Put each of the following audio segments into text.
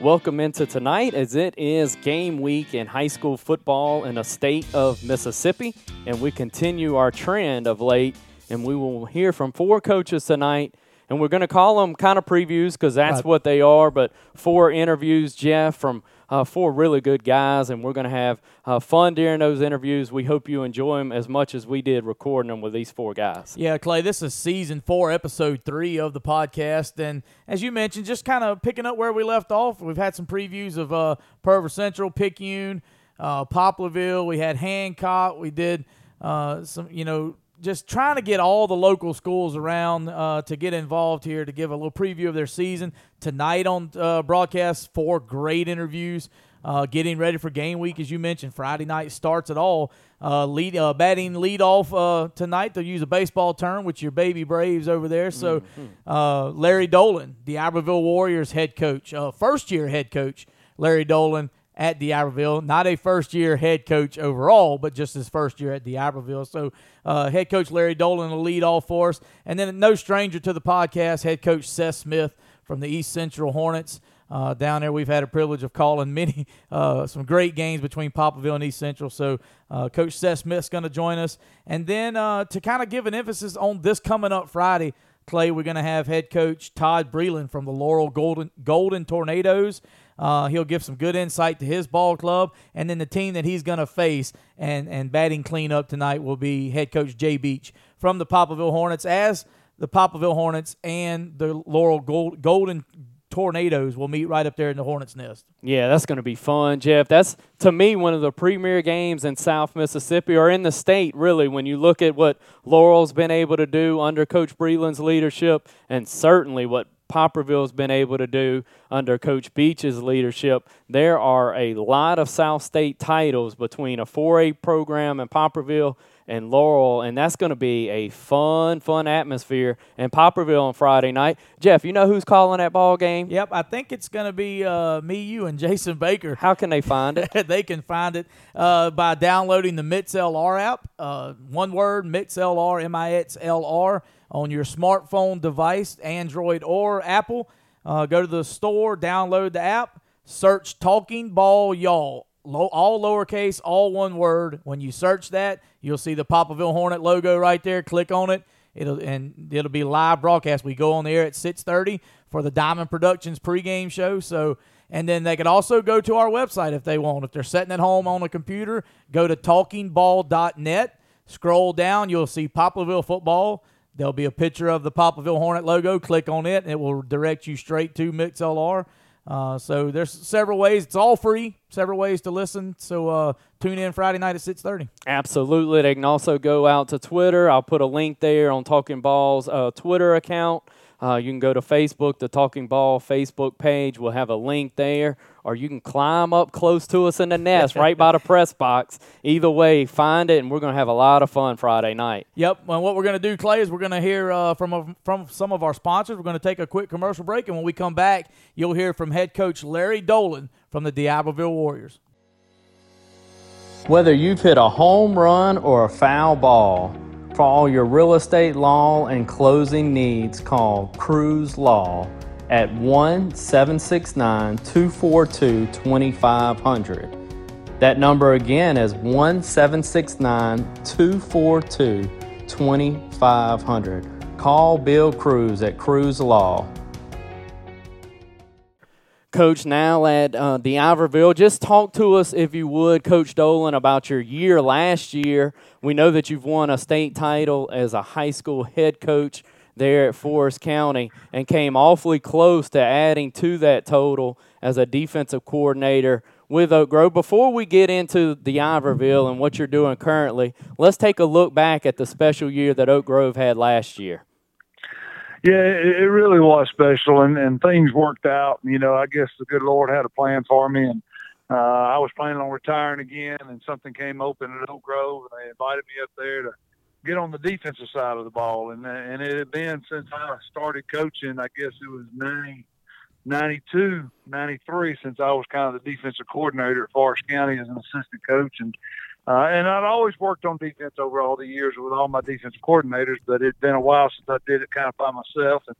welcome into tonight as it is game week in high school football in the state of Mississippi. And we continue our trend of late, and we will hear from four coaches tonight. And we're going to call them kind of previews because that's Right. what they are, but four interviews, Jeff, from uh, four really good guys. And we're going to have uh, fun during those interviews. We hope you enjoy them as much as we did recording them with these four guys. Yeah, Clay, this is season four, episode three of the podcast. And as you mentioned, just kind of picking up where we left off, we've had some previews of uh, Pearl River Central, Picayune, uh, Poplarville. We had Hancock. We did uh, some, you know, just trying to get all the local schools around uh, to get involved here to give a little preview of their season. Tonight on uh, broadcast, four great interviews. Uh, getting ready for game week, as you mentioned, Friday night starts at all. Uh, lead uh, batting lead off uh, tonight. They'll use a baseball term with your baby Braves over there. So, uh, Larry Dolan, D'Iberville Warriors head coach, uh, first year head coach, Larry Dolan at D'Iberville. Not a first year head coach overall, but just his first year at D'Iberville. So, uh, head coach Larry Dolan will lead all for us. And then, no stranger to the podcast, head coach Seth Smith from the East Central Hornets. Uh, down there, we've had a privilege of calling many, uh, some great games between Poplarville and East Central. So, uh, Coach Seth Smith's going to join us. And then uh, to kind of give an emphasis on this coming up Friday, Clay, we're going to have head coach Todd Breland from the Laurel Golden, Golden Tornadoes. Uh, he'll give some good insight to his ball club, and then the team that he's going to face and and batting cleanup tonight will be head coach Jay Beach from the Poplarville Hornets, as the Poplarville Hornets and the Laurel Gold, Golden Tornadoes will meet right up there in the Hornets nest. Yeah, that's going to be fun, Jeff. That's to me one of the premier games in South Mississippi or in the state, really. When you look at what Laurel's been able to do under Coach Breland's leadership, and certainly what Poplarville's been able to do under Coach Beach's leadership, there are a lot of South State titles between a 4A program in Poplarville and Laurel, and that's going to be a fun, fun atmosphere in Poplarville on Friday night. Jeff, you know who's calling that ball game? Yep, I think it's going to be uh, me, you, and Jason Baker. How can they find it? they can find it uh, by downloading the MixLR app. Uh, one word, MixLR, M-I-X-L-R, on your smartphone device, Android or Apple. Uh, go to the store, download the app, search Talking Ball Y'all. Low, all lowercase, all one word. When you search that, you'll see the Poplarville Hornet logo right there. Click on it. It'll and it'll be live broadcast. We go on the air at six thirty for the Diamond Productions pregame show. So and then they can also go to our website if they want. If they're sitting at home on a computer, go to talkingball.net. Scroll down, you'll see Poplarville football. There'll be a picture of the Poplarville Hornet logo. Click on it, and it will direct you straight to MixLR. Uh, so there's several ways. It's all free. Several ways to listen. So uh, tune in Friday night at six thirty. Absolutely. They can also go out to Twitter. I'll put a link there on Talking Ball's uh, Twitter account. Uh, you can go to Facebook, the Talking Ball Facebook page. We'll have a link there. Or you can climb up close to us in the nest right by the press box. Either way, find it, and we're going to have a lot of fun Friday night. Yep. And what we're going to do, Clay, is we're going to hear uh, from a, from some of our sponsors. We're going to take a quick commercial break, and when we come back, you'll hear from head coach Larry Dolan from the D'Iberville Warriors. Whether you've hit a home run or a foul ball, for all your real estate law and closing needs, call Cruz Law at 1 769 242 2500. That number again is 1 769 242 2500. Call Bill Cruz at Cruz Law. Coach, now at uh, D'Iberville, just talk to us, if you would, Coach Dolan, about your year last year. We know that you've won a state title as a high school head coach there at Forrest County and came awfully close to adding to that total as a defensive coordinator with Oak Grove. Before we get into D'Iberville and what you're doing currently, let's take a look back at the special year that Oak Grove had last year. Yeah, it, really was special, and, and things worked out. You know, I guess the good Lord had a plan for me, and uh, I was planning on retiring again, and something came open at Oak Grove, and they invited me up there to get on the defensive side of the ball. And and it had been since I started coaching, I guess it was 90, 92, 93, since I was kind of the defensive coordinator at Forrest County as an assistant coach. And uh, and I'd always worked on defense over all the years with all my defensive coordinators, but it'd been a while since I did it kind of by myself. And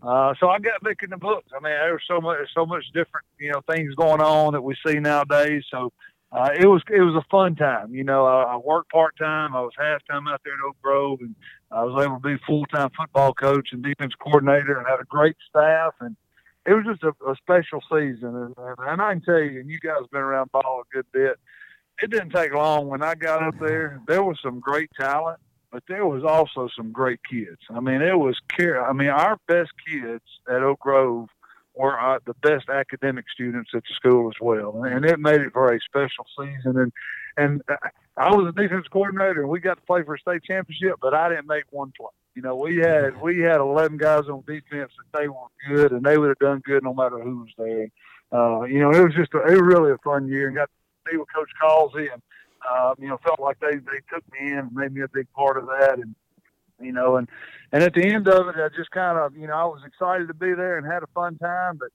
Uh, so I got back in the books. I mean, there was so much, so much different, you know, things going on that we see nowadays. So uh, it was, it was a fun time. You know, I, I worked part time. I was half time out there at Oak Grove, and I was able to be full time football coach and defense coordinator, and had a great staff. And it was just a, a special season. And, and I can tell you, and you guys have been around ball a good bit. It didn't take long when I got up there. There was some great talent but there was also some great kids. I mean, it was care. I mean, our best kids at Oak Grove were uh, the best academic students at the school as well, and it made it for a special season. And and uh, I was a defense coordinator, and we got to play for a state championship, but I didn't make one play. You know, we had we had eleven guys on defense that they were good, and they would have done good no matter who was there. Uh, you know, it was just a, it was really a fun year, and got to be with Coach Causey and um, you know, felt like they, they took me in and made me a big part of that. And, you know, and, and at the end of it, I just kind of, you know, I was excited to be there and had a fun time, but,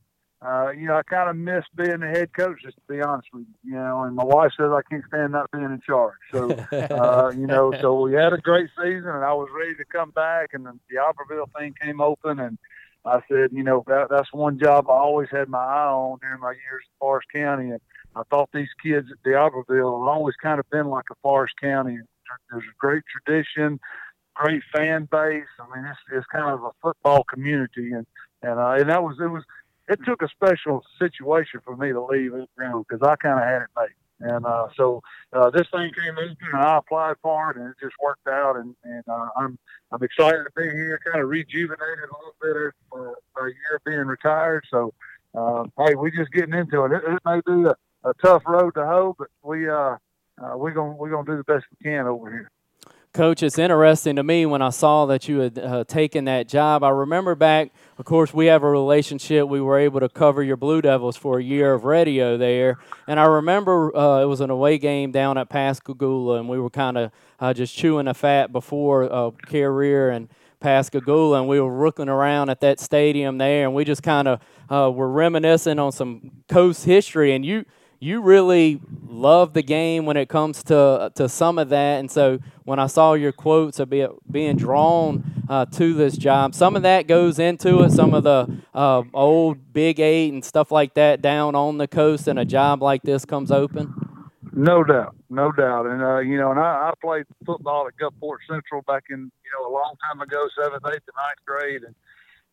uh, you know, I kind of missed being the head coach, just to be honest with you, you know, and my wife says I can't stand not being in charge. So, uh, you know, so we had a great season and I was ready to come back and then the D'Iberville thing came open and I said, you know, that, that's one job I always had my eye on during my years in Forrest County. And, I thought these kids at the D'Iberville have always kind of been like a Forrest County. There's a great tradition, great fan base. I mean, it's, it's kind of a football community, and and uh, and that was it was it took a special situation for me to leave it because I kind of had it made. And uh, so uh, this thing came open, and I applied for it, and it just worked out. And, and uh, I'm I'm excited to be here, kind of rejuvenated a little bit after a year being retired. So uh, hey, we're just getting into it. It, it may be a a tough road to hoe, but we uh, uh we're gonna we're gonna do the best we can over here. Coach, it's interesting to me when I saw that you had uh, taken that job. I remember back, of course, we have a relationship. We were able to cover your Blue Devils for a year of radio there. And I remember uh, it was an away game down at Pascagoula, and we were kind of uh, just chewing the fat before uh, Carriere and Pascagoula, and we were looking around at that stadium there, and we just kind of uh, were reminiscing on some coast history. And you you really love the game when it comes to to some of that. And so when I saw your quotes be, being drawn uh, to this job, some of that goes into it. Some of the uh, old Big Eight and stuff like that down on the coast, and a job like this comes open. No doubt, no doubt, and uh, you know, and I, I played football at Gulfport Central back in you know a long time ago, seventh, eighth, and ninth grade, and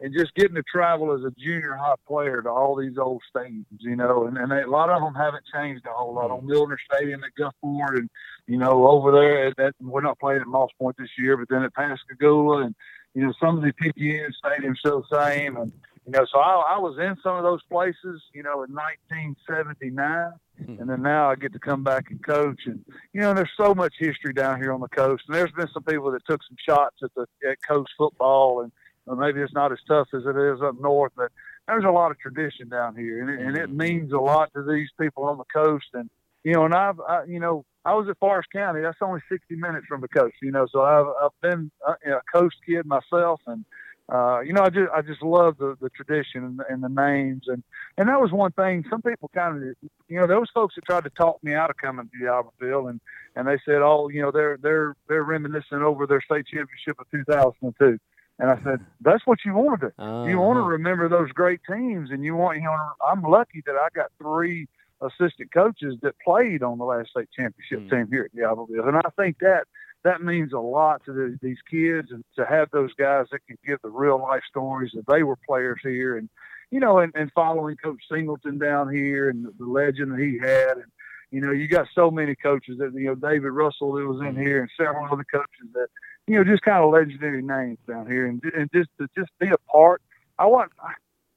and just getting to travel as a junior high player to all these old stadiums, you know, and, and they, a lot of them haven't changed a whole lot. On Milner Stadium at Gulfport, and you know, over there at that, we're not playing at Moss Point this year, but then at Pascagoula, and you know, some of the PPN stadiums still the same, and you know, so I, I was in some of those places, you know, in 1979. Hmm. And then now I get to come back and coach, and you know, there's so much history down here on the coast. And there's been some people that took some shots at the at coast football, and or maybe it's not as tough as it is up north, but there's a lot of tradition down here, and it, and it mm-hmm. means a lot to these people on the coast. And you know, and I've, I, you know, I was at Forrest County. That's only 60 minutes from the coast, you know. So I've, I've been a, a coast kid myself, and uh, you know, I just, I just love the, the tradition and the, and the names, and and that was one thing. Some people kind of, you know, those folks that tried to talk me out of coming to D'Iberville, and and they said, oh, you know, they're they're they're reminiscing over their state championship of 2002. And I said, that's what you want to do. Uh-huh. You want to remember those great teams, and you want, you know, I'm lucky that I got three assistant coaches that played on the last state championship mm. team here at D'Iberville. And I think that that means a lot to the, these kids and to have those guys that can give the real life stories that they were players here and, you know, and, and following Coach Singleton down here and the, the legend that he had. And, you know, you got so many coaches that, you know, David Russell that was in mm. here and several other coaches that, you know, just kind of legendary names down here, and and just to just be a part. I want,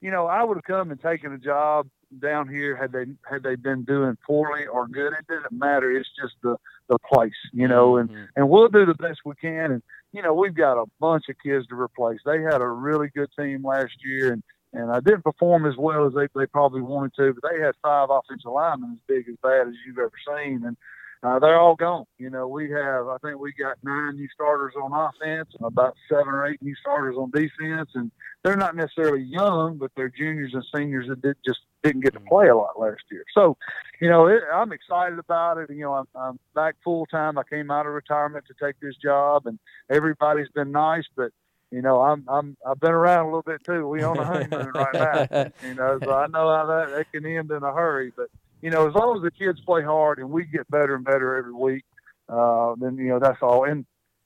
you know, I would have come and taken a job down here had they had they been doing poorly or good. It doesn't matter. It's just the the place, you know, and mm-hmm. and we'll do the best we can. And you know, we've got a bunch of kids to replace. They had a really good team last year, and and I didn't perform as well as they they probably wanted to, but they had five offensive linemen as big as bad as you've ever seen, and uh, they're all gone. You know, we have, I think we got nine new starters on offense and about seven or eight new starters on defense. And they're not necessarily young, but they're juniors and seniors that did, just didn't get to mm-hmm. play a lot last year. So, you know, it, I'm excited about it. You know, I'm, I'm back full time. I came out of retirement to take this job, and everybody's been nice, but you know, I'm I'm I've been around a little bit too. We on a honeymoon right now, you know, so I know how that, that can end in a hurry. But you know, as long as the kids play hard and we get better and better every week, uh, then you know that's all. And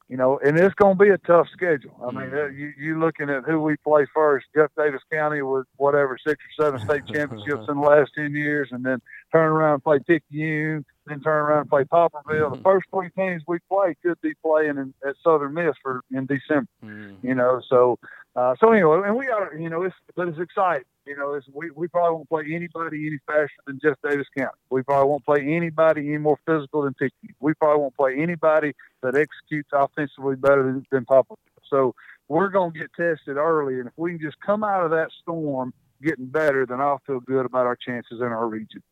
you know, and it's going to be a tough schedule. I mean, uh, you you looking at who we play first. Jeff Davis County with whatever six or seven state championships in the last ten years, and then turn around and play Picayune, then turn around and play Poplarville. The first three teams we play could be playing in, at Southern Miss for in December. You know, so uh, so anyway, and we are you know, it's but it's exciting. You know, we we probably won't play anybody any faster than Jeff Davis County. We probably won't play anybody any more physical than Picayune. We probably won't play anybody that executes offensively better than, than Poplarville. So we're going to get tested early, and if we can just come out of that storm getting better, then I'll feel good about our chances in our region.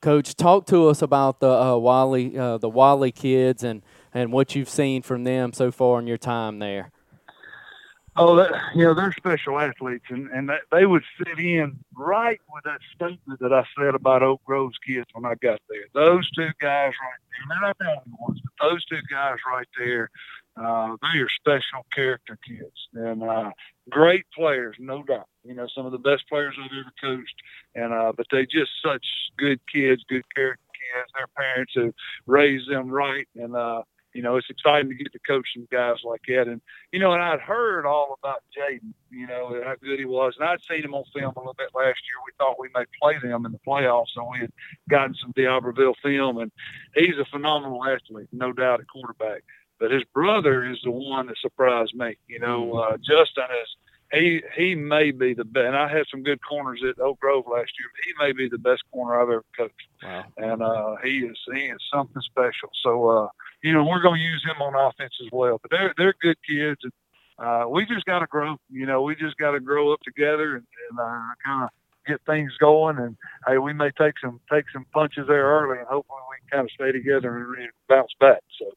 Coach, talk to us about the uh, Wally, uh, the Wally kids, and and what you've seen from them so far in your time there. Oh, that, you know, they're special athletes, and, and that, they would fit in right with that statement that I said about Oak Grove's kids when I got there. Those two guys right there, they're not the only ones, but those two guys right there, uh, they are special character kids and uh, great players, no doubt. You know, some of the best players I've ever coached, and uh, but they just such good kids, good character kids. Their parents have raised them right, and uh, you know, it's exciting to get to coach some guys like that. And, you know, and I'd heard all about Jaden, you know, and how good he was. And I'd seen him on film a little bit last year. We thought we may play them in the playoffs. So we had gotten some D'Iberville film. And he's a phenomenal athlete, no doubt, at quarterback. But his brother is the one that surprised me. You know, uh, Justin is he he may be the best. And I had some good corners at Oak Grove last year. But he may be the best corner I've ever coached. Wow. And uh, he is he is something special. So uh, you know we're going to use him on offense as well. But they're they're good kids, and uh, we just got to grow. You know, we just got to grow up together and, and uh, kind of get things going. And hey, we may take some take some punches there early, and hopefully we can kind of stay together and, and bounce back. So.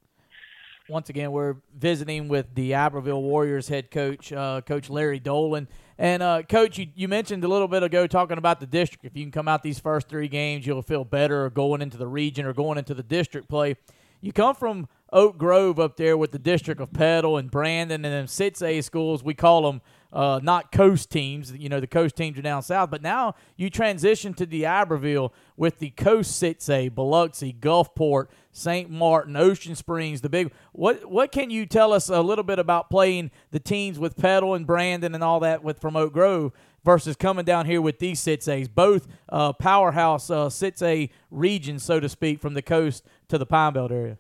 Once again, we're visiting with D'Iberville Warriors head coach, uh, Coach Larry Dolan. And, uh, Coach, you, you mentioned a little bit ago talking about the district. If you can come out these first three games, you'll feel better going into the region or going into the district play. You come from Oak Grove up there with the district of Petal and Brandon and then 6A schools. We call them uh, not coast teams. You know, the coast teams are down south. But now you transition to D'Iberville with the coast 6A, Biloxi, Gulfport, St. Martin, Ocean Springs, the big. What what can you tell us a little bit about playing the teams with Petal and Brandon and all that with from Oak Grove versus coming down here with these 6As, both uh, powerhouse uh, 6A regions, so to speak, from the coast to the Pine Belt area?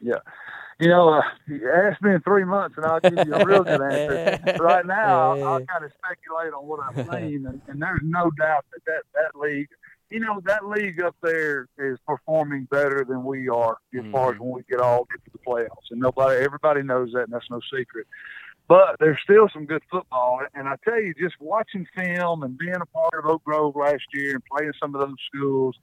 Yeah. You know, uh, you ask me in three months, and I'll give you a real good answer. right now, I'll, I'll kind of speculate on what I've seen, and, and there's no doubt that, that that league, you know, that league up there is performing better than we are as mm-hmm. far as when we get all get to the playoffs, and nobody, everybody knows that, and that's no secret. But there's still some good football, and I tell you, just watching film and being a part of Oak Grove last year and playing some of those schools,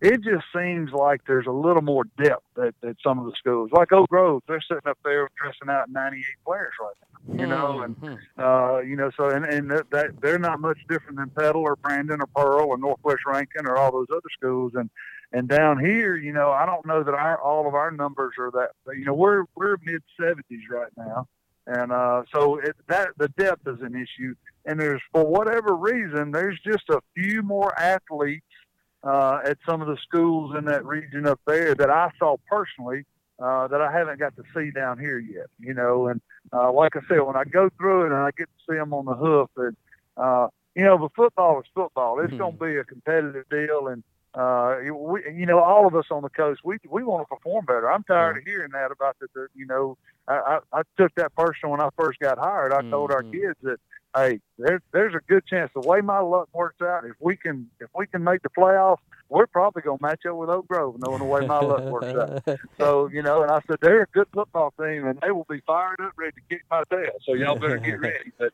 it just seems like there's a little more depth at, at some of the schools. Like Oak Grove, they're sitting up there dressing out 98 players right now, you know, and, Mhm. uh, you know, so, and, and that, that they're not much different than Petal or Brandon or Pearl or Northwest Rankin or all those other schools. And, and down here, you know, I don't know that our, all of our numbers are that, you know, we're, we're mid 70s right now. And, uh, so it, that, the depth is an issue. And there's, for whatever reason, there's just a few more athletes uh, at some of the schools in that region up there that I saw personally uh, that I haven't got to see down here yet. You know, and uh, like I said, when I go through it and I get to see them on the hoof, and uh, you know, but football is football. It's Mhm. going to be a competitive deal, and uh, we, you know, all of us on the coast, we we want to perform better. I'm tired of hearing that about the, the you know, I, I, I took that personal when I first got hired. I told our Mhm. kids that hey, there's there's a good chance the way my luck works out, if we can if we can make the playoffs, we're probably gonna match up with Oak Grove, knowing the way my luck works out. So you know, and I said they're a good football team, and they will be fired up, ready to kick my tail. So y'all better get ready. But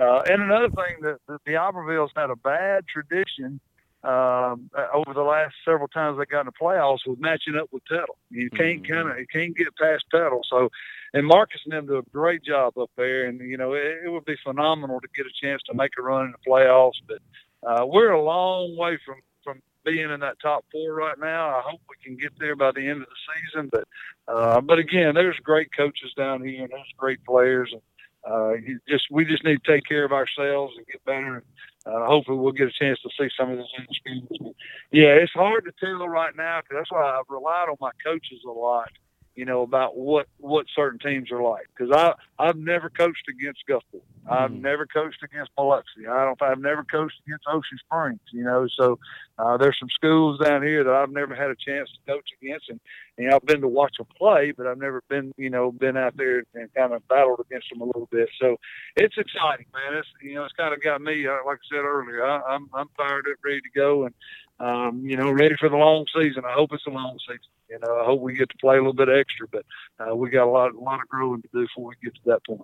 uh, and another thing that the, D'Ibervilles had a bad tradition. Um, uh, over the last several times they got in the playoffs was matching up with Petal. You can't Mhm. kind of you can't get past Petal. So and Marcus and them do a great job up there. And you know, it, it would be phenomenal to get a chance to make a run in the playoffs. But uh, we're a long way from from being in that top four right now. I hope we can get there by the end of the season. But uh, but again, there's great coaches down here and there's great players. And uh, just we just need to take care of ourselves and get better. Uh, hopefully, we'll get a chance to see some of those schools. Yeah, it's hard to tell right now because that's why I've relied on my coaches a lot you know, about what what certain teams are like. Because I I've never coached against Gulfport. I've mm. never coached against Biloxi. I don't. I've never coached against Ocean Springs. You know, so uh, there's some schools down here that I've never had a chance to coach against, and you know, I've been to watch them play, but I've never been, you know, been out there and kind of battled against them a little bit. So it's exciting, man. It's you know, it's kind of got me, uh, like I said earlier, I, I'm I'm fired up, ready to go, and um, you know, ready for the long season. I hope it's a long season. You know, I hope we get to play a little bit extra, but uh, we got a lot, a lot of growing to do before we get to that point.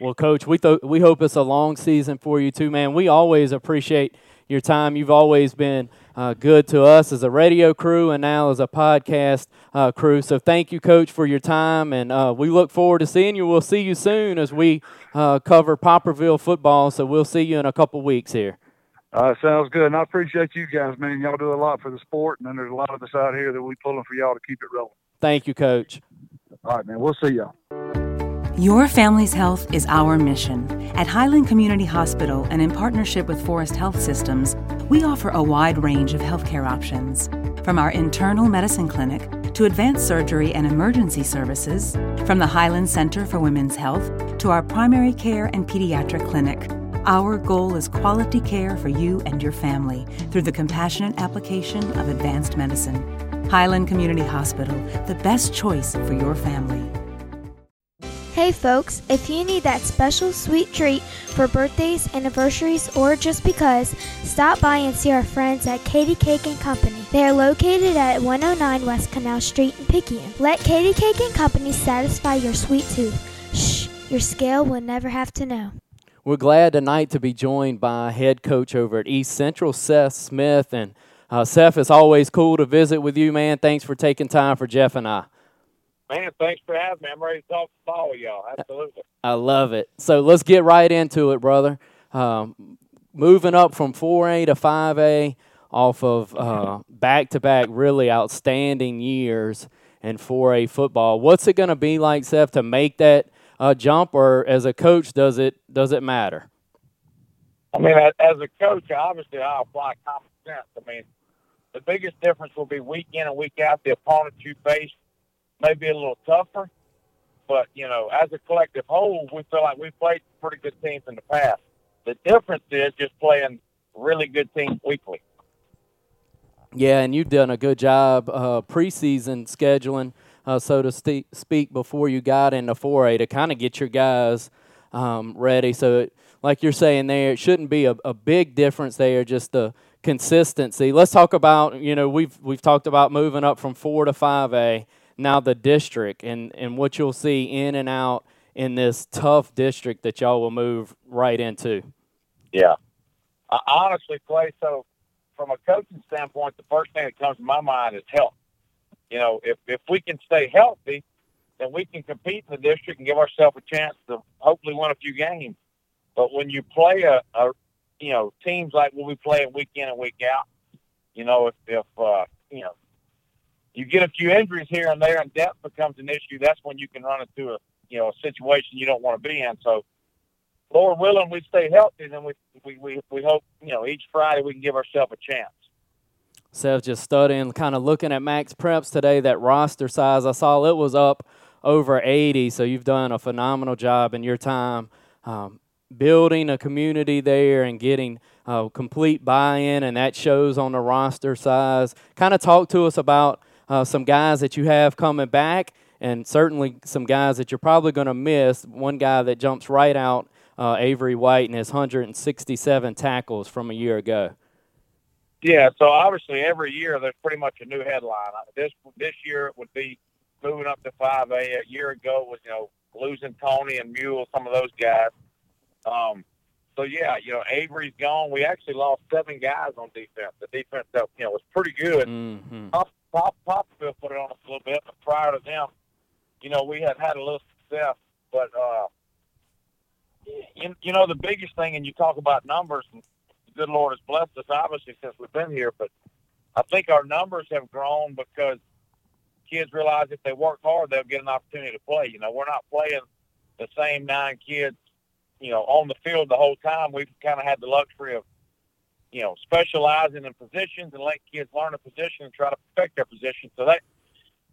Well, Coach, we th- we hope it's a long season for you too, man. We always appreciate your time. You've always been uh, good to us as a radio crew and now as a podcast uh, crew. So thank you, Coach, for your time, and uh, we look forward to seeing you. We'll see you soon as we uh, cover Poplarville football. So we'll see you in a couple weeks here. Uh, sounds good. And I appreciate you guys, man. Y'all do a lot for the sport, and then there's a lot of us out here that we pulling for y'all to keep it rolling. Thank you, Coach. All right, man. We'll see y'all. Your family's health is our mission. At Highland Community Hospital and in partnership with Forrest Health Systems, we offer a wide range of healthcare options. From our internal medicine clinic to advanced surgery and emergency services, from the Highland Center for Women's Health to our primary care and pediatric clinic. Our goal is quality care for you and your family through the compassionate application of advanced medicine. Highland Community Hospital, the best choice for your family. Hey folks, if you need that special sweet treat for birthdays, anniversaries, or just because, stop by and see our friends at Katie Cake and Company. They are located at 109 West Canal Street in Picayune. Let Katie Cake and Company satisfy your sweet tooth. Shh, your scale will never have to know. We're glad tonight to be joined by head coach over at East Central, Seth Smith. And uh, Seth, it's always cool to visit with you, man. Thanks for taking time for Jeff and I. Man, thanks for having me. I'm ready to talk ball with y'all. Absolutely. I love it. So let's get right into it, brother. Um, moving up from 4A to 5A off of back to back really outstanding years in 4A football. What's it going to be like, Seth, to make that uh, jump, or as a coach, does it does it matter? I mean, as a coach, obviously I apply common sense. I mean, the biggest difference will be week in and week out. The opponent you face may be a little tougher, but you know, as a collective whole, we feel like we've played pretty good teams in the past. The difference is just playing really good teams weekly. Yeah, and you've done a good job uh, preseason scheduling uh, so to st- speak, before you got into 4A to kind of get your guys um, ready. So, it, like you're saying there, it shouldn't be a, a big difference there, just the consistency. Let's talk about, you know, we've, we've talked about moving up from 4 to 5A, now the district, and, and what you'll see in and out in this tough district that y'all will move right into. Yeah. I honestly, Clay, so from a coaching standpoint, the first thing that comes to my mind is health. You know, if if we can stay healthy, then we can compete in the district and give ourselves a chance to hopefully win a few games. But when you play a, a you know teams like what we play week in and week out, you know if if uh, you know you get a few injuries here and there and depth becomes an issue, that's when you can run into a you know a situation you don't want to be in. So, Lord willing, we stay healthy, then we we we, we hope you know each Friday we can give ourselves a chance. Seth just studying, kind of looking at MaxPreps today, that roster size. I saw it was up over 80, so you've done a phenomenal job in your time um, building a community there and getting uh, complete buy in, and that shows on the roster size. Kind of talk to us about uh, some guys that you have coming back, and certainly some guys that you're probably going to miss. One guy that jumps right out, uh, Avery White, and his 167 tackles from a year ago. Yeah, so obviously every year there's pretty much a new headline. This this year it would be moving up to five A. A year ago was you know losing Tony and Mule, some of those guys. Um, so yeah, you know Avery's gone. We actually lost seven guys on defense. The defense, you know, was pretty good. Mm-hmm. Pop, Pop, Poplarville put it on us a little bit, but prior to them, you know, we had had a little success. But uh, you, you know, the biggest thing, and you talk about numbers, and good Lord has blessed us, obviously, since we've been here. But I think our numbers have grown because kids realize if they work hard, they'll get an opportunity to play. You know, we're not playing the same nine kids you know, on the field the whole time, we've kind of had the luxury of, you know, specializing in positions and let kids learn a position and try to perfect their position. So that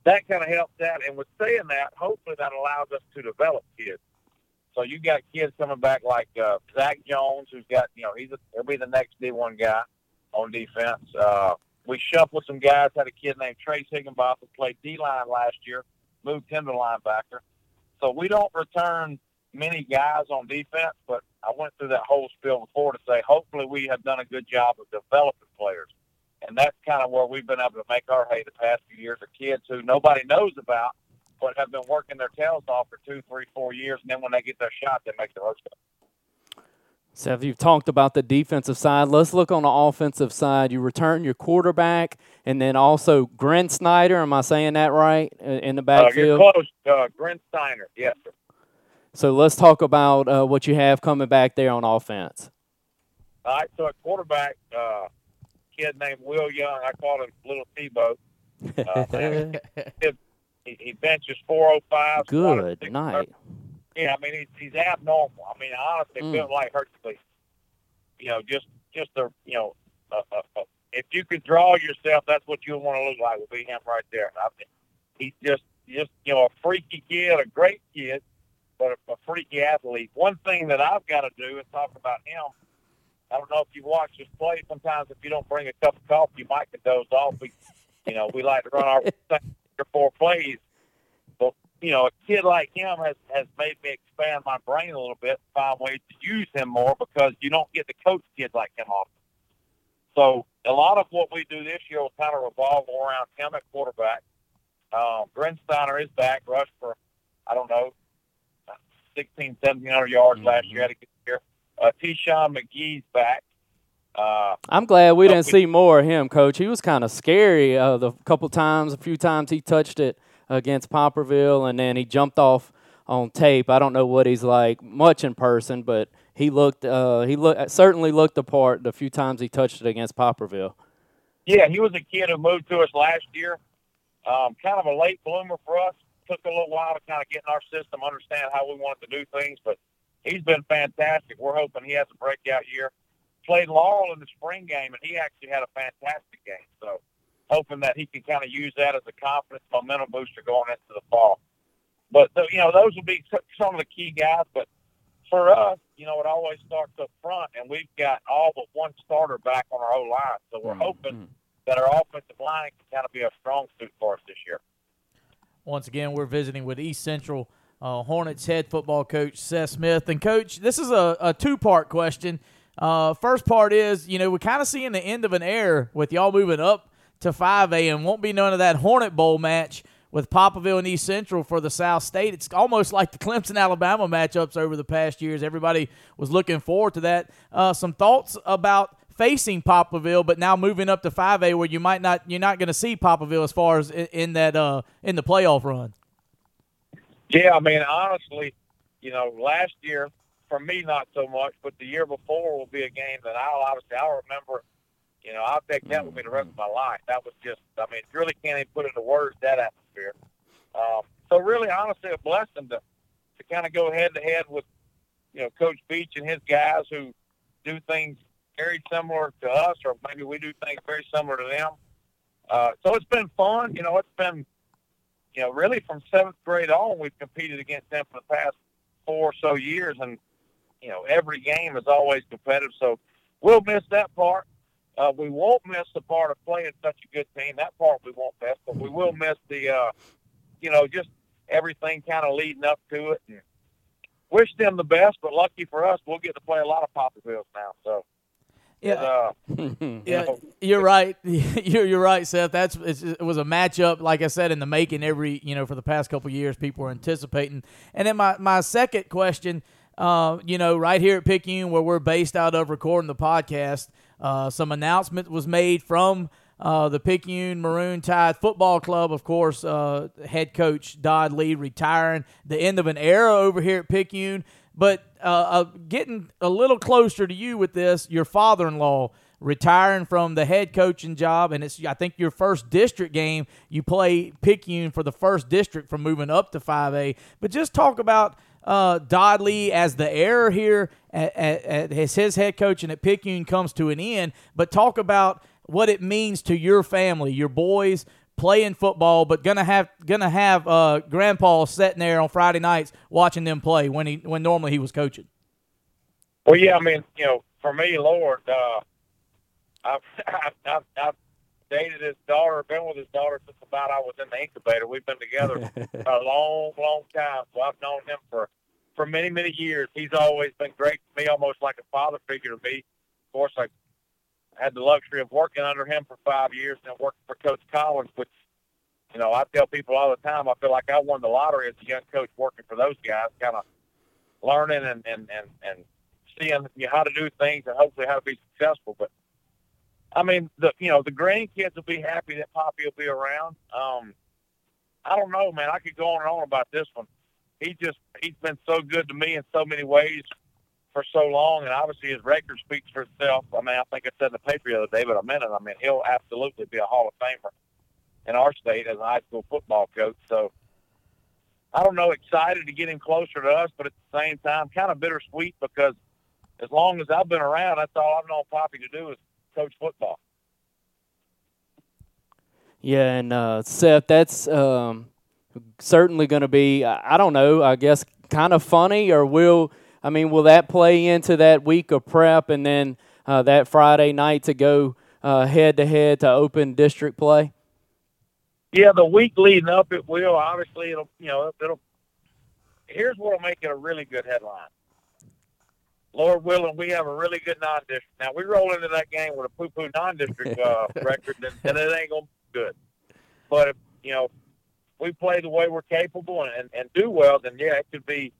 that kind of helps out. And with saying that, hopefully that allows us to develop kids. So you got kids coming back like uh, Zach Jones, who's got, you know, he's a, he'll be the next D1 guy on defense. Uh, we shuffled some guys. Had a kid named Trace Higginbotham played D line last year, moved him to linebacker. So we don't return many guys on defense, but I went through that whole spiel before to say hopefully we have done a good job of developing players. And that's kind of where we've been able to make our hay the past few years of kids who nobody knows about, but have been working their tails off for two, three, four years. And then when they get their shot, they make the most of it. So if you've talked about the defensive side, let's look on the offensive side. You return your quarterback and then also Gren Snyder. Am I saying that right in the backfield? Uh, you're close. Uh, Gren Steiner, yes, sir. So let's talk about uh, what you have coming back there on offense. All right, so at quarterback, uh, kid named Will Young. I call him Little Tebow. Uh, he, he benches 405. Good night. Yeah, I mean he's, he's abnormal. I mean, honestly, mm. built like Hercules. You know, just just a you know, uh, uh, uh, if you could draw yourself, that's what you want to look like. Would be him right there. I he's just just you know a freaky kid, a great kid, but a, a freaky athlete. One thing that I've got to do is talk about him. I don't know if you watch this play. Sometimes if you don't bring a cup of coffee, you might get doze off. We, you know, we like to run our or four plays. But you know, a kid like him has has made me expand my brain a little bit, and find ways to use him more because you don't get to coach kids like him often. So a lot of what we do this year will kind of revolve around him at quarterback. Um, Grensteiner is back, rushed for I don't know 16, 1700 yards mm-hmm. last year. Had a good year. Uh, T-Sean McGee's back. Uh, I'm glad we didn't see more of him, Coach. He was kind of scary uh, the couple times, a few times he touched it against Poplarville, and then he jumped off on tape. I don't know what he's like much in person, but he looked uh, he looked certainly looked the part the few times he touched it against Poplarville. Yeah, he was a kid who moved to us last year. Um, kind of a late bloomer for us. Took a little while to kind of get in our system, understand how we wanted to do things, but he's been fantastic. We're hoping he has a breakout year played Laurel in the spring game, and he actually had a fantastic game. So, hoping that he can kind of use that as a confidence momentum booster going into the fall. But the, you know, those will be some of the key guys. But for us, you know, it always starts up front, and we've got all but one starter back on our O line. So we're mm-hmm. hoping that our offensive line can kind of be a strong suit for us this year. Once again, we're visiting with East Central uh, Hornets head football coach Seth Smith. And coach, this is a, a two part question. Uh, first part is, you know, we're kind of seeing the end of an era with y'all moving up to 5A and won't be none of that Hornet Bowl match with Poplarville and East Central for the South State. It's almost like the Clemson Alabama matchups over the past years. Everybody was looking forward to that. Uh, some thoughts about facing Poplarville, but now moving up to 5A where you might not you're not going to see Poplarville as far as in, in that uh, in the playoff run. Yeah, I mean honestly, you know, last year for me, not so much, but the year before will be a game that I'll obviously I'll remember. You know, I'll take that with me the rest of my life. That was just, I mean, really can't even put into words that atmosphere. Um, so really, honestly, a blessing to to kind of go head to head with, you know, Coach Beach and his guys who do things very similar to us, or maybe we do things very similar to them. Uh, so it's been fun. You know, it's been, you know, really from seventh grade on, we've competed against them for the past four or so years, and you know, every game is always competitive. So we'll miss that part. Uh, we won't miss the part of playing such a good team. That part we won't miss, but we will miss the, uh, you know, just everything kind of leading up to it. And wish them the best, but lucky for us, we'll get to play a lot of Poplarvilles now. So. Yeah, uh, yeah, you're right. You're you're right, Seth. That's it was a matchup, like I said, in the making. Every you know, for the past couple years, people were anticipating. And then my my second question uh, you know, right here at Picayune, where we're based out of recording the podcast, uh, some announcement was made from uh, the Picayune Maroon Tide Football Club. Of course, uh, head coach Dodd Lee retiring, the end of an era over here at Picayune. But uh, uh, getting a little closer to you with this, your father-in-law retiring from the head coaching job, and it's I think your first district game. You play Picayune for the first district from moving up to 5A. But just talk about uh, Dodd Lee as the heir here at, at, at his, his head coach and at Picayune comes to an end. But talk about what it means to your family, your boys playing football, but gonna have gonna have uh, Grandpa sitting there on Friday nights watching them play when he when normally he was coaching. Well, yeah, I mean, you know, for me, Lord, uh, I've, I've, I've dated his daughter, been with his daughter since about I was in the incubator. We've been together a long, long time. So I've known him for for many, many years. He's always been great to me, almost like a father figure to me. Of course, I had the luxury of working under him for five years and working for Coach Collins, which you know I tell people all the time. I feel like I won the lottery as a young coach working for those guys, kind of learning and and and and seeing you know, how to do things and hopefully how to be successful. But I mean, the you know the grandkids will be happy that Poppy will be around. Um, I don't know, man. I could go on and on about this one. He just he's been so good to me in so many ways for so long, and obviously his record speaks for itself. I mean, I think I said in the paper the other day, but I meant it. I mean, he'll absolutely be a Hall of Famer in our state as a high school football coach. So I don't know, excited to get him closer to us, but at the same time, kind of bittersweet because as long as I've been around, that's all I've known Poppy to do is coach football. Yeah, and uh, Seth, that's um, certainly going to be, I don't know, I guess kind of funny, or will, I mean, will that play into that week of prep and then uh, that Friday night to go head to head to open district play? Yeah, the week leading up, it will. Obviously, it'll, you know, it'll, here's what'll make it a really good headline. Lord willing, we have a really good non-district. Now we roll into that game with a poo-poo non-district uh, record, and, and, it ain't gonna be good. But if you know we play the way we're capable and, and, do well, then yeah, it could be.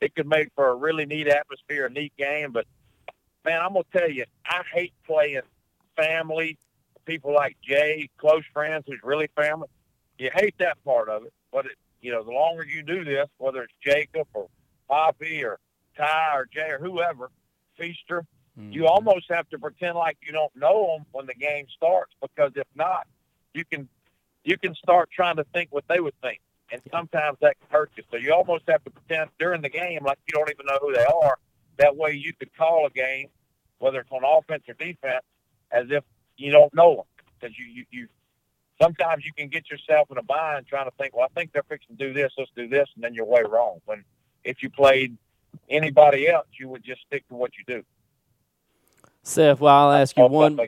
It could make for a really neat atmosphere, a neat game. But man, I'm gonna tell you, I hate playing family, people like Jay, close friends who's really family. You hate that part of it, but it, you know, the longer you do this, whether it's Jacob or Poppy or Ty or Jay or whoever, Feaster, mm-hmm. you almost have to pretend like you don't know them when the game starts because if not, you can you can start trying to think what they would think, and sometimes that can hurt you. So you almost have to pretend during the game like you don't even know who they are. That way, you could call a game, whether it's on offense or defense, as if you don't know them because you, you you sometimes you can get yourself in a bind trying to think, well, I think they're fixing to do this, let's do this, and then you're way wrong. When if you played anybody else, you would just stick to what you do. Seth, well, I'll ask you one.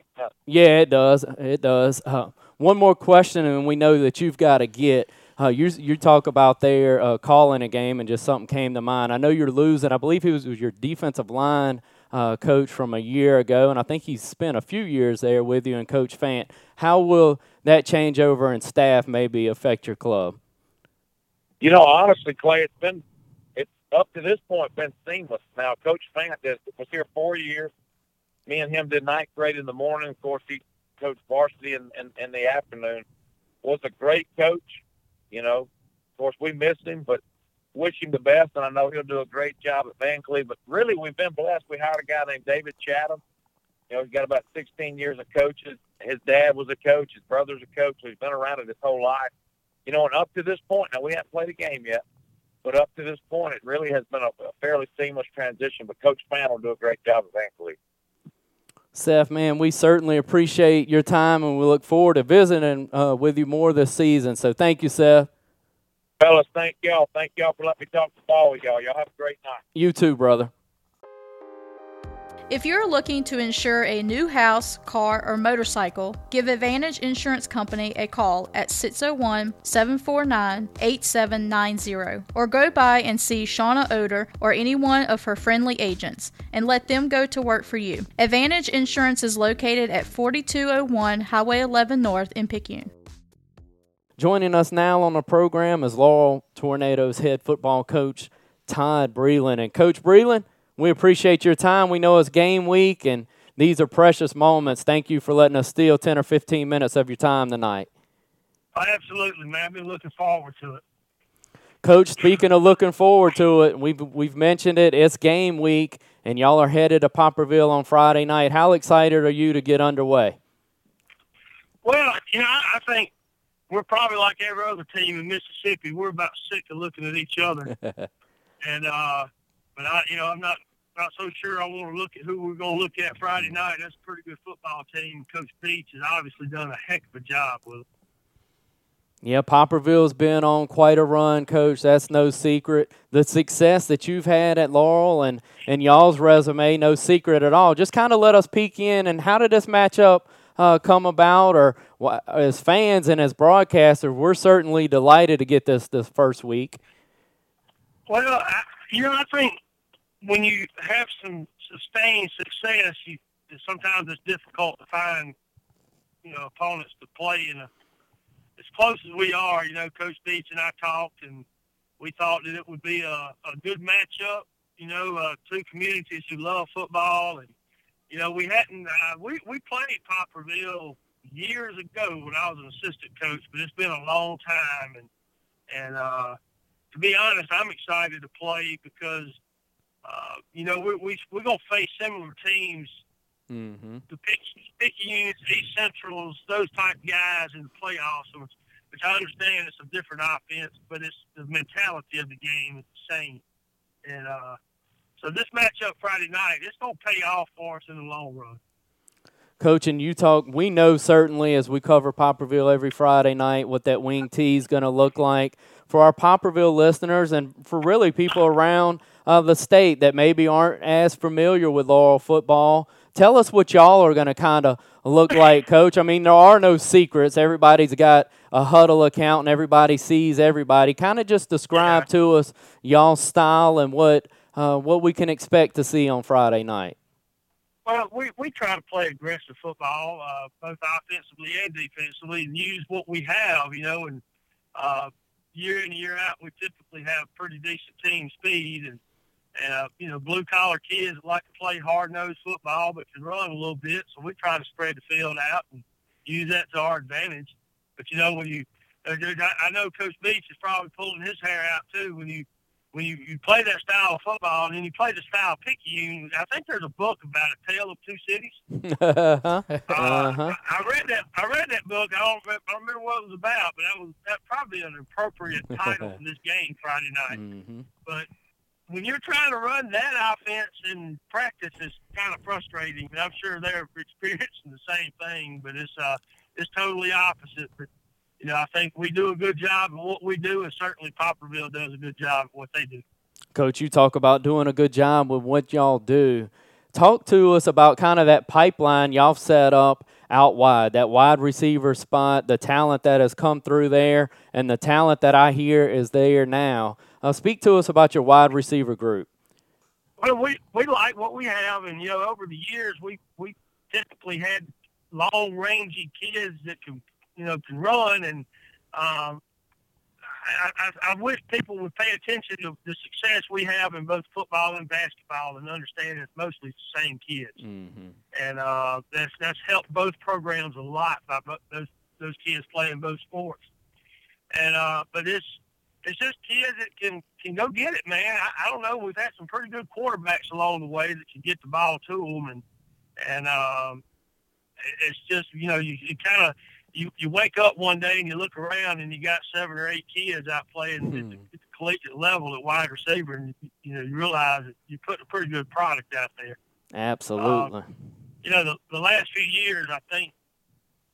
Yeah, it does. It does. Uh, one more question, and we know that you've got to get. Uh, you you talk about there uh, calling a game, and just something came to mind. I know you're losing. I believe he was, was your defensive line uh, coach from a year ago, and I think he's spent a few years there with you and Coach Fant. How will that changeover in staff maybe affect your club? You know, honestly, Clay, it's been it's up to this point been seamless. Now, Coach Fant was here four years. Me and him did ninth grade in the morning. Of course, he coached varsity in, in, in the afternoon. Was a great coach. You know, of course, we missed him, but wish him the best, and I know he'll do a great job at Vancleave. But really, we've been blessed. We hired a guy named David Chatham. You know, he's got about 16 years of coaches. His dad was a coach. His brother's a coach. So he's been around it his whole life. You know, and up to this point, now we haven't played a game yet, but up to this point, it really has been a, a fairly seamless transition. But Coach Fant will do a great job at Vancleave. Seth, man, we certainly appreciate your time, and we look forward to visiting uh, with you more this season. So thank you, Seth. Fellas, thank y'all. Thank y'all for letting me talk to all of y'all. Y'all have a great night. You too, brother. If you're looking to insure a new house, car, or motorcycle, give Advantage Insurance Company a call at 601 749 8790 or go by and see Shauna Oder or any one of her friendly agents and let them go to work for you. Advantage Insurance is located at 4201 Highway 11 North in Picayune. Joining us now on the program is Laurel Tornadoes head football coach Todd Breland. And Coach Breland, we appreciate your time. We know it's game week, and these are precious moments. Thank you for letting us steal 10 or 15 minutes of your time tonight. Oh, absolutely, man. I've been looking forward to it. Coach, speaking of looking forward to it, we've, we've mentioned it. It's game week, and y'all are headed to Poplarville on Friday night. How excited are you to get underway? Well, you know, I, I think we're probably like every other team in Mississippi. We're about sick of looking at each other. And uh, but I, you know, I'm not not so sure I want to look at who we're going to look at Friday night. That's a pretty good football team. Coach Beach has obviously done a heck of a job with. It. Yeah, Poplarville's been on quite a run, Coach. That's no secret. The success that you've had at Laurel and, and y'all's resume, no secret at all. Just kind of let us peek in and how did this matchup uh, come about? Or as fans and as broadcasters, we're certainly delighted to get this this first week. Well, I, you know, I think when you have some sustained success, you sometimes it's difficult to find you know opponents to play in a as close as we are. You know, Coach Beach and I talked, and we thought that it would be a, a good matchup. You know, uh, two communities who love football, and you know, we hadn't uh, we we played Poplarville years ago when I was an assistant coach, but it's been a long time, and and uh, to be honest, I'm excited to play because uh, you know, we, we, we're going to face similar teams. Mm-hmm. The pick, units, East Centrals, those type guys in the playoffs, which, which I understand it's a different offense, but it's the mentality of the game is the same. And uh, so this matchup Friday night, it's going to pay off for us in the long run. Coach, you talk, we know certainly as we cover Poplarville every Friday night what that wing tee is going to look like. For our Poplarville listeners and for really people around uh, the state that maybe aren't as familiar with Laurel football, tell us what y'all are going to kind of look like, Coach. I mean, there are no secrets. Everybody's got a Hudl account and everybody sees everybody. Kind of just describe yeah. to us y'all's style and what, uh, what we can expect to see on Friday night. Well, we, we try to play aggressive football, uh, both offensively and defensively, and use what we have, you know. And uh, year in year out, we typically have pretty decent team speed, and and uh, you know, blue collar kids like to play hard nosed football, but can run a little bit. So we try to spread the field out and use that to our advantage. But you know, when you, uh, I know Coach Beach is probably pulling his hair out too when you when you, you play that style of football and then you play the style of Picayune, I think there's a book about a tale of two cities. uh-huh. Uh, uh-huh. I, read that. I read that book. I don't, I don't remember what it was about, but that was that probably an appropriate title for this game Friday night. Mm-hmm. But when you're trying to run that offense in practice, it's kind of frustrating. I'm sure they're experiencing the same thing, but it's uh, it's totally opposite. But you know, I think we do a good job of what we do, and certainly Poplarville does a good job of what they do. Coach, you talk about doing a good job with what y'all do. Talk to us about kind of that pipeline y'all set up out wide, that wide receiver spot, the talent that has come through there, and the talent that I hear is there now. Uh, speak to us about your wide receiver group. Well, we, we like what we have, and you know, over the years, we we typically had long rangy kids that can you know, can run. And um, I, I, I wish people would pay attention to the success we have in both football and basketball and understand it's mostly the same kids. Mm-hmm. And uh, that's that's helped both programs a lot by those those kids playing both sports. And uh, but it's it's just kids that can can go get it, man. I, I don't know. We've had some pretty good quarterbacks along the way that can get the ball to them, and and um, it's just you know you, you kind of you, you wake up one day and you look around and you got seven or eight kids out playing hmm. at, the, at, the, collegiate level at wide receiver, and you know you realize that you put a pretty good product out there. Absolutely. Um, you know, the, the last few years, I think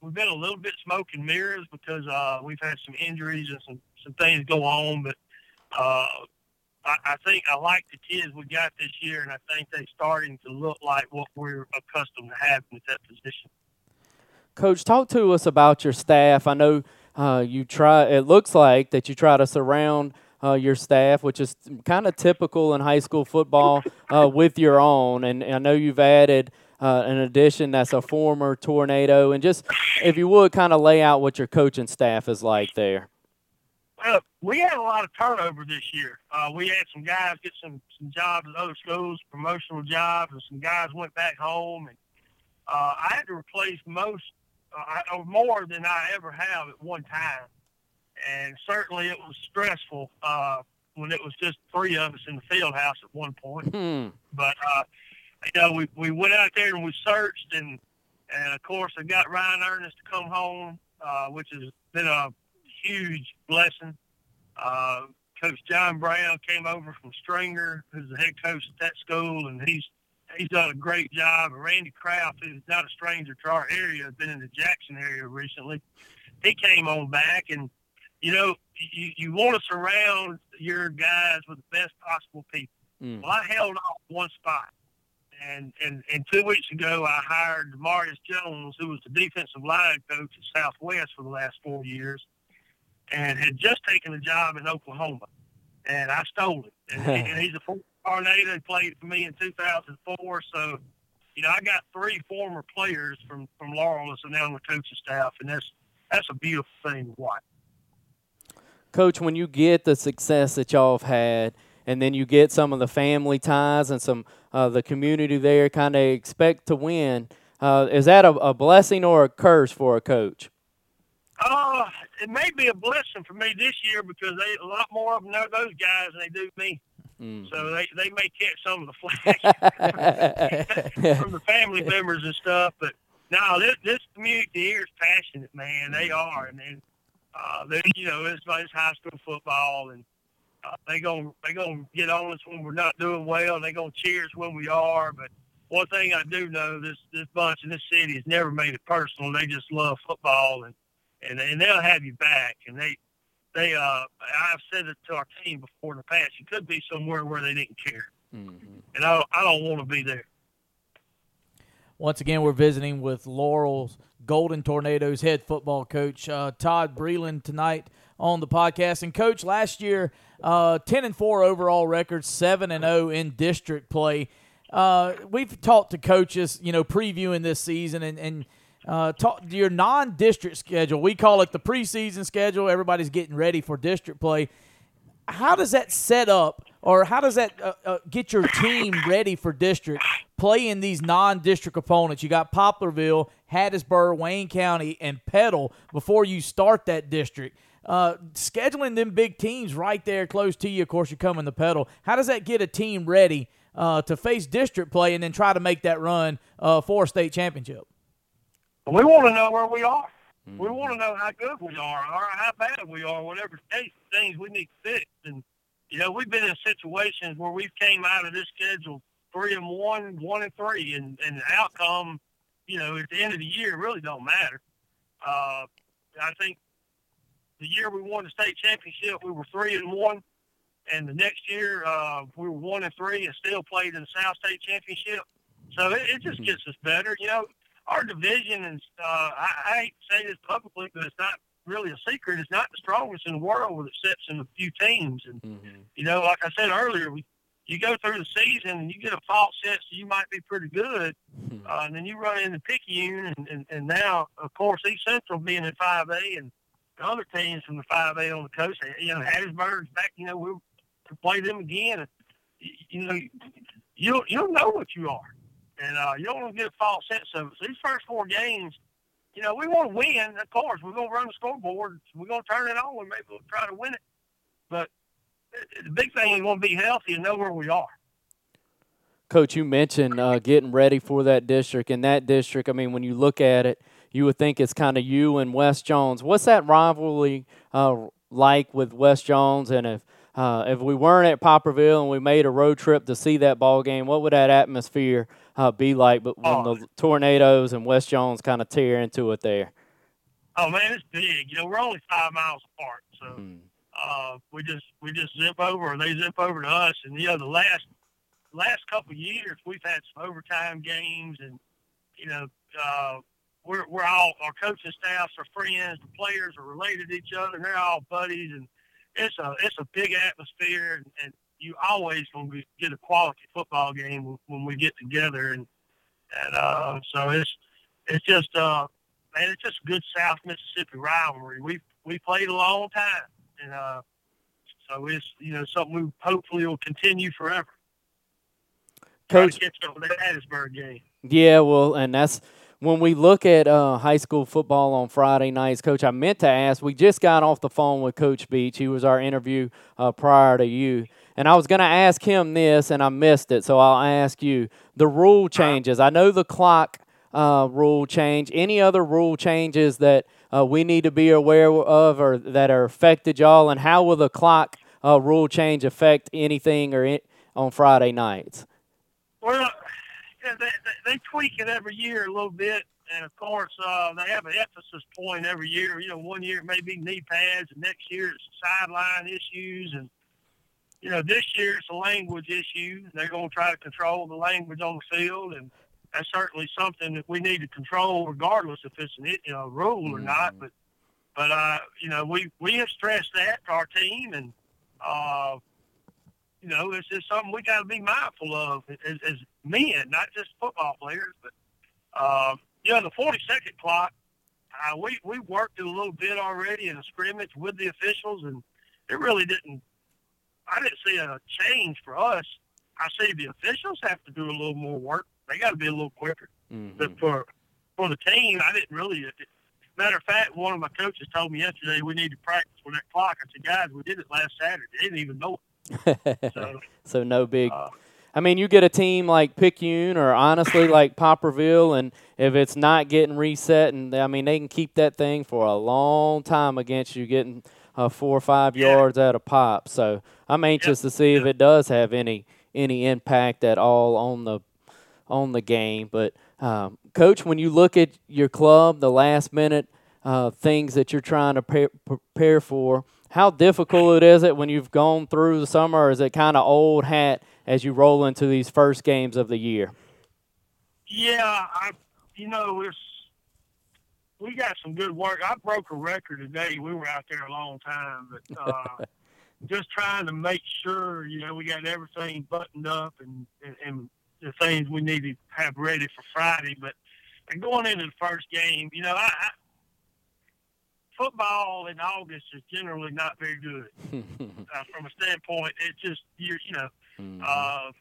we've been a little bit smoke and mirrors because uh, we've had some injuries and some some things go on, but. Uh, I, I think I like the kids we got this year, and I think they're starting to look like what we're accustomed to having at that position. Coach, talk to us about your staff. I know uh, you try. It looks like that you try to surround uh, your staff, which is kind of typical in high school football, uh, with your own. And I know you've added uh, an addition that's a former tornado. And just if you would, kind of lay out what your coaching staff is like there. Well, we had a lot of turnover this year. Uh, we had some guys get some some jobs at other schools, promotional jobs, and some guys went back home. And uh, I had to replace most uh, more than I ever have at one time. And certainly it was stressful uh, when it was just three of us in the field house at one point. Hmm. But, uh, you know, we, we went out there and we searched, and, and of course, I got Ryan Ernest to come home, uh, which has been a huge blessing. Uh, Coach John Brown came over from Stringer, who's the head coach at that school, and he's he's done a great job. Randy Kraft, who's not a stranger to our area, has been in the Jackson area recently. He came on back, and you know, you, you want to surround your guys with the best possible people. Mm. Well, I held off one spot. And, and and two weeks ago, I hired Marius Jones, who was the defensive line coach at Southwest for the last four years, and had just taken a job in Oklahoma. And I stole it. And, and he's a former Tornado and played for me in 2004. So, you know, I got three former players from from Laurel that's now on the coaching staff, and that's that's a beautiful thing to watch. Coach, when you get the success that y'all have had, and then you get some of the family ties and some uh, the community there, kind of expect to win. Uh, is that a, a, blessing or a curse for a coach? Uh, it may be a blessing for me this year because they a lot more of them know those guys than they do me. Mm. So they, they may catch some of the flack from the family members and stuff, but no, this this community here is passionate, man. They are, and, and uh, they, you know, it's it's high school football, and uh, they gonna they gonna get on us when we're not doing well. They gonna cheer us when we are. But one thing I do know, this this bunch in this city has never made it personal. They just love football, and and and they'll have you back. And they they uh, I've said it to our team before in the past. You could be somewhere where they didn't care, mm-hmm. and I I don't want to be there. Once again, we're visiting with Laurel's Golden Tornadoes head football coach uh, Todd Breland tonight on the podcast. And coach, last year, uh, ten and four overall record, seven and zero in district play. Uh, we've talked to coaches, you know, previewing this season and and uh, talk, your non-district schedule. We call it the preseason schedule. Everybody's getting ready for district play. How does that set up, or how does that uh, uh, get your team ready for district? playing these non-district opponents. You got Poplarville, Hattiesburg, Wayne County, and Petal before you start that district. Uh, scheduling them big teams right there close to you. Of course, you're coming to Petal. How does that get a team ready uh, to face district play and then try to make that run uh, for a state championship? We want to know where we are. Mm-hmm. We want to know how good we are or how bad we are, whatever state things we need to fix. And you know, we've been in situations where we've came out of this schedule three and one, one and three, and and the outcome, you know, at the end of the year really don't matter. Uh, I think the year we won the state championship, we were three and one, and the next year uh, we were one and three and still played in the South State Championship. So it, it just mm-hmm. gets us better. You know, our division, and uh, I, I hate to say this publicly, but it's not really a secret. It's not the strongest in the world with exception of a few teams. And, mm-hmm. you know, like I said earlier, we you go through the season and you get a false sense that you might be pretty good, hmm. uh, and then you run into Picayune, and, and, and now, of course, East Central being in 5A and other teams from the 5A on the coast, you know, Hattiesburg's back, you know, we'll play them again. You, you know, you don't, you don't know what you are, and uh, you don't want to get a false sense of it. So these first four games, you know, we want to win, of course. We're going to run the scoreboard. We're going to turn it on, and maybe we'll try to win it. But the big thing is going to be healthy and know where we are. Coach, you mentioned uh, getting ready for that district. In that district, I mean, when you look at it, you would think it's kind of you and West Jones. What's that rivalry uh, like with West Jones? And if uh, if we weren't at Poplarville and we made a road trip to see that ball game, what would that atmosphere uh, be like? But when oh. the tornadoes and West Jones kind of tear into it there. Oh man, it's big. You know, we're only five miles apart, so. Mm uh, we just we just zip over, or they zip over to us. And you know, the last last couple of years, we've had some overtime games, and you know, uh, we're we're all our coaching staffs are friends, the players are related to each other, and they're all buddies, and it's a it's a big atmosphere, and, and you always gonna get a quality football game when we get together, and and uh, so it's it's just uh, man, it's just a good South Mississippi rivalry. We we played a long time and uh, so it's you know something we hopefully will continue forever. Coach, catch up with that Hattiesburg game. Yeah, well, and that's when we look at uh, high school football on Friday nights, Coach. I meant to ask. We just got off the phone with Coach Beach. He was our interview uh, prior to you, and I was going to ask him this, and I missed it. So I'll ask you the rule uh-huh. changes. I know the clock uh, rule change. Any other rule changes that uh, we need to be aware of or that are affected y'all? And how will the clock uh, rule change affect anything or in, on Friday nights? Well, yeah, they, they, they tweak it every year a little bit, and of course uh, they have an emphasis point every year. You know, one year it may be knee pads, and next year it's sideline issues, and you know this year it's a language issue. They're going to try to control the language on the field, and that's certainly something that we need to control, regardless if it's an you know rule or not. But but uh, you know we we have stressed that to our team, and uh, you know it's just something we got to be mindful of as, as men, not just football players. But uh, you know the 40 second clock, uh, we we worked it a little bit already in a scrimmage with the officials, and it really didn't. I didn't see a change for us. I see the officials have to do a little more work they got to be a little quicker. Mm-hmm. But for for the team, I didn't really. Matter of fact, one of my coaches told me yesterday we need to practice with that clock. I said, guys, we did it last Saturday. They didn't even know it. so, so no big. Uh, I mean, you get a team like Picayune or honestly like Poplarville, and if it's not getting reset, and I mean they can keep that thing for a long time against you, getting uh, four or five Yeah. yards out of pop. So I'm anxious to see if it does have any any impact at all on the on the game. But um, coach, when you look at your club, the last minute uh, things that you're trying to pre- prepare for, how difficult it is it when you've gone through the summer, or is it kind of old hat as you roll into these first games of the year? yeah, I, you know, we're s- we got some good work. I broke a record today. We were out there a long time, but uh, just trying to make sure, you know, we got everything buttoned up and, and, and the things we need to have ready for Friday. But going into the first game, you know, I, I football in August is generally not very good uh, from a standpoint. It's just you you know, Mhm. uh,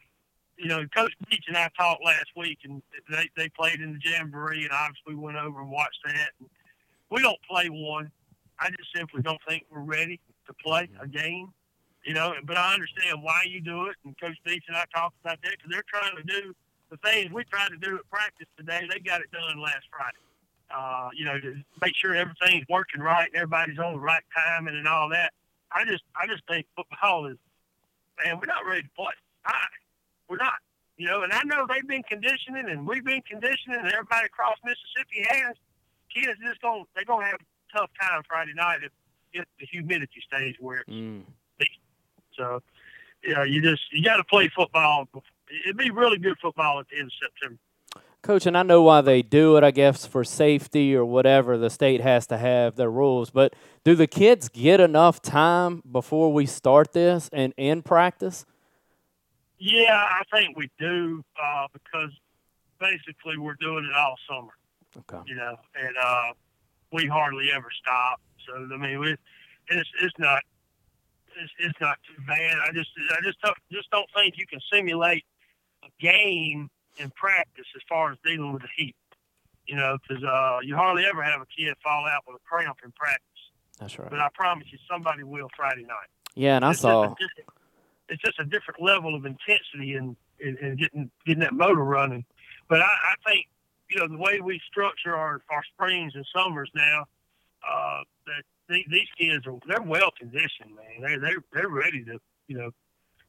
you know, Coach Beach and I talked last week, and they they played in the jamboree, and obviously went over and watched that. And we don't play one. I just simply don't think we're ready to play a game. You know, but I understand why you do it, and Coach Beach and I talked about that because they're trying to do the things we tried to do at practice today. They got it done last Friday. Uh, you know, to make sure everything's working right and everybody's on the right timing and all that. I just, I just think football is, man, we're not ready to play. I, we're not. You know, and I know they've been conditioning and we've been conditioning and everybody across Mississippi has. Kids just going they're gonna have a tough time Friday night if, if the humidity stays where it's Mm. so yeah, you just you gotta play football. It'd be really good football at the end of September. Coach, and I know why they do it, I guess, for safety or whatever the state has to have their rules. But do the kids get enough time before we start this and in practice? Yeah, I think we do, uh, because basically we're doing it all summer. Okay. you know, and uh, we hardly ever stop. So I mean, we, it's it's not it's, it's not too bad. I just I just don't, just don't think you can simulate a game in practice as far as dealing with the heat. You know, because uh, you hardly ever have a kid fall out with a cramp in practice. That's right. But I promise you, somebody will Friday night. Yeah, and I It's saw. different- it's just a different level of intensity and in, in, in getting getting that motor running. But I, I think you know the way we structure our, our springs and summers now, uh, that these, these kids are they're well conditioned, man. They're they're they're ready to you know.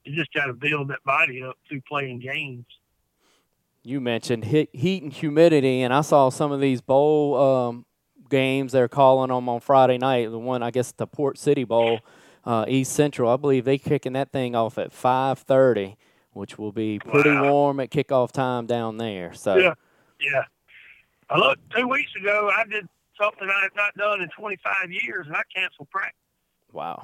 You just got to build that body up through playing games. you mentioned heat, heat and humidity, and I saw some of these bowl um, games they're calling them on Friday night. The one, I guess, the Port City Bowl, uh, East Central. I believe they kicking that thing off at five thirty, which will be pretty Wow. warm at kickoff time down there. So Yeah. Yeah. I look two weeks ago. I did something I have not done in 25 years, and I canceled practice. wow.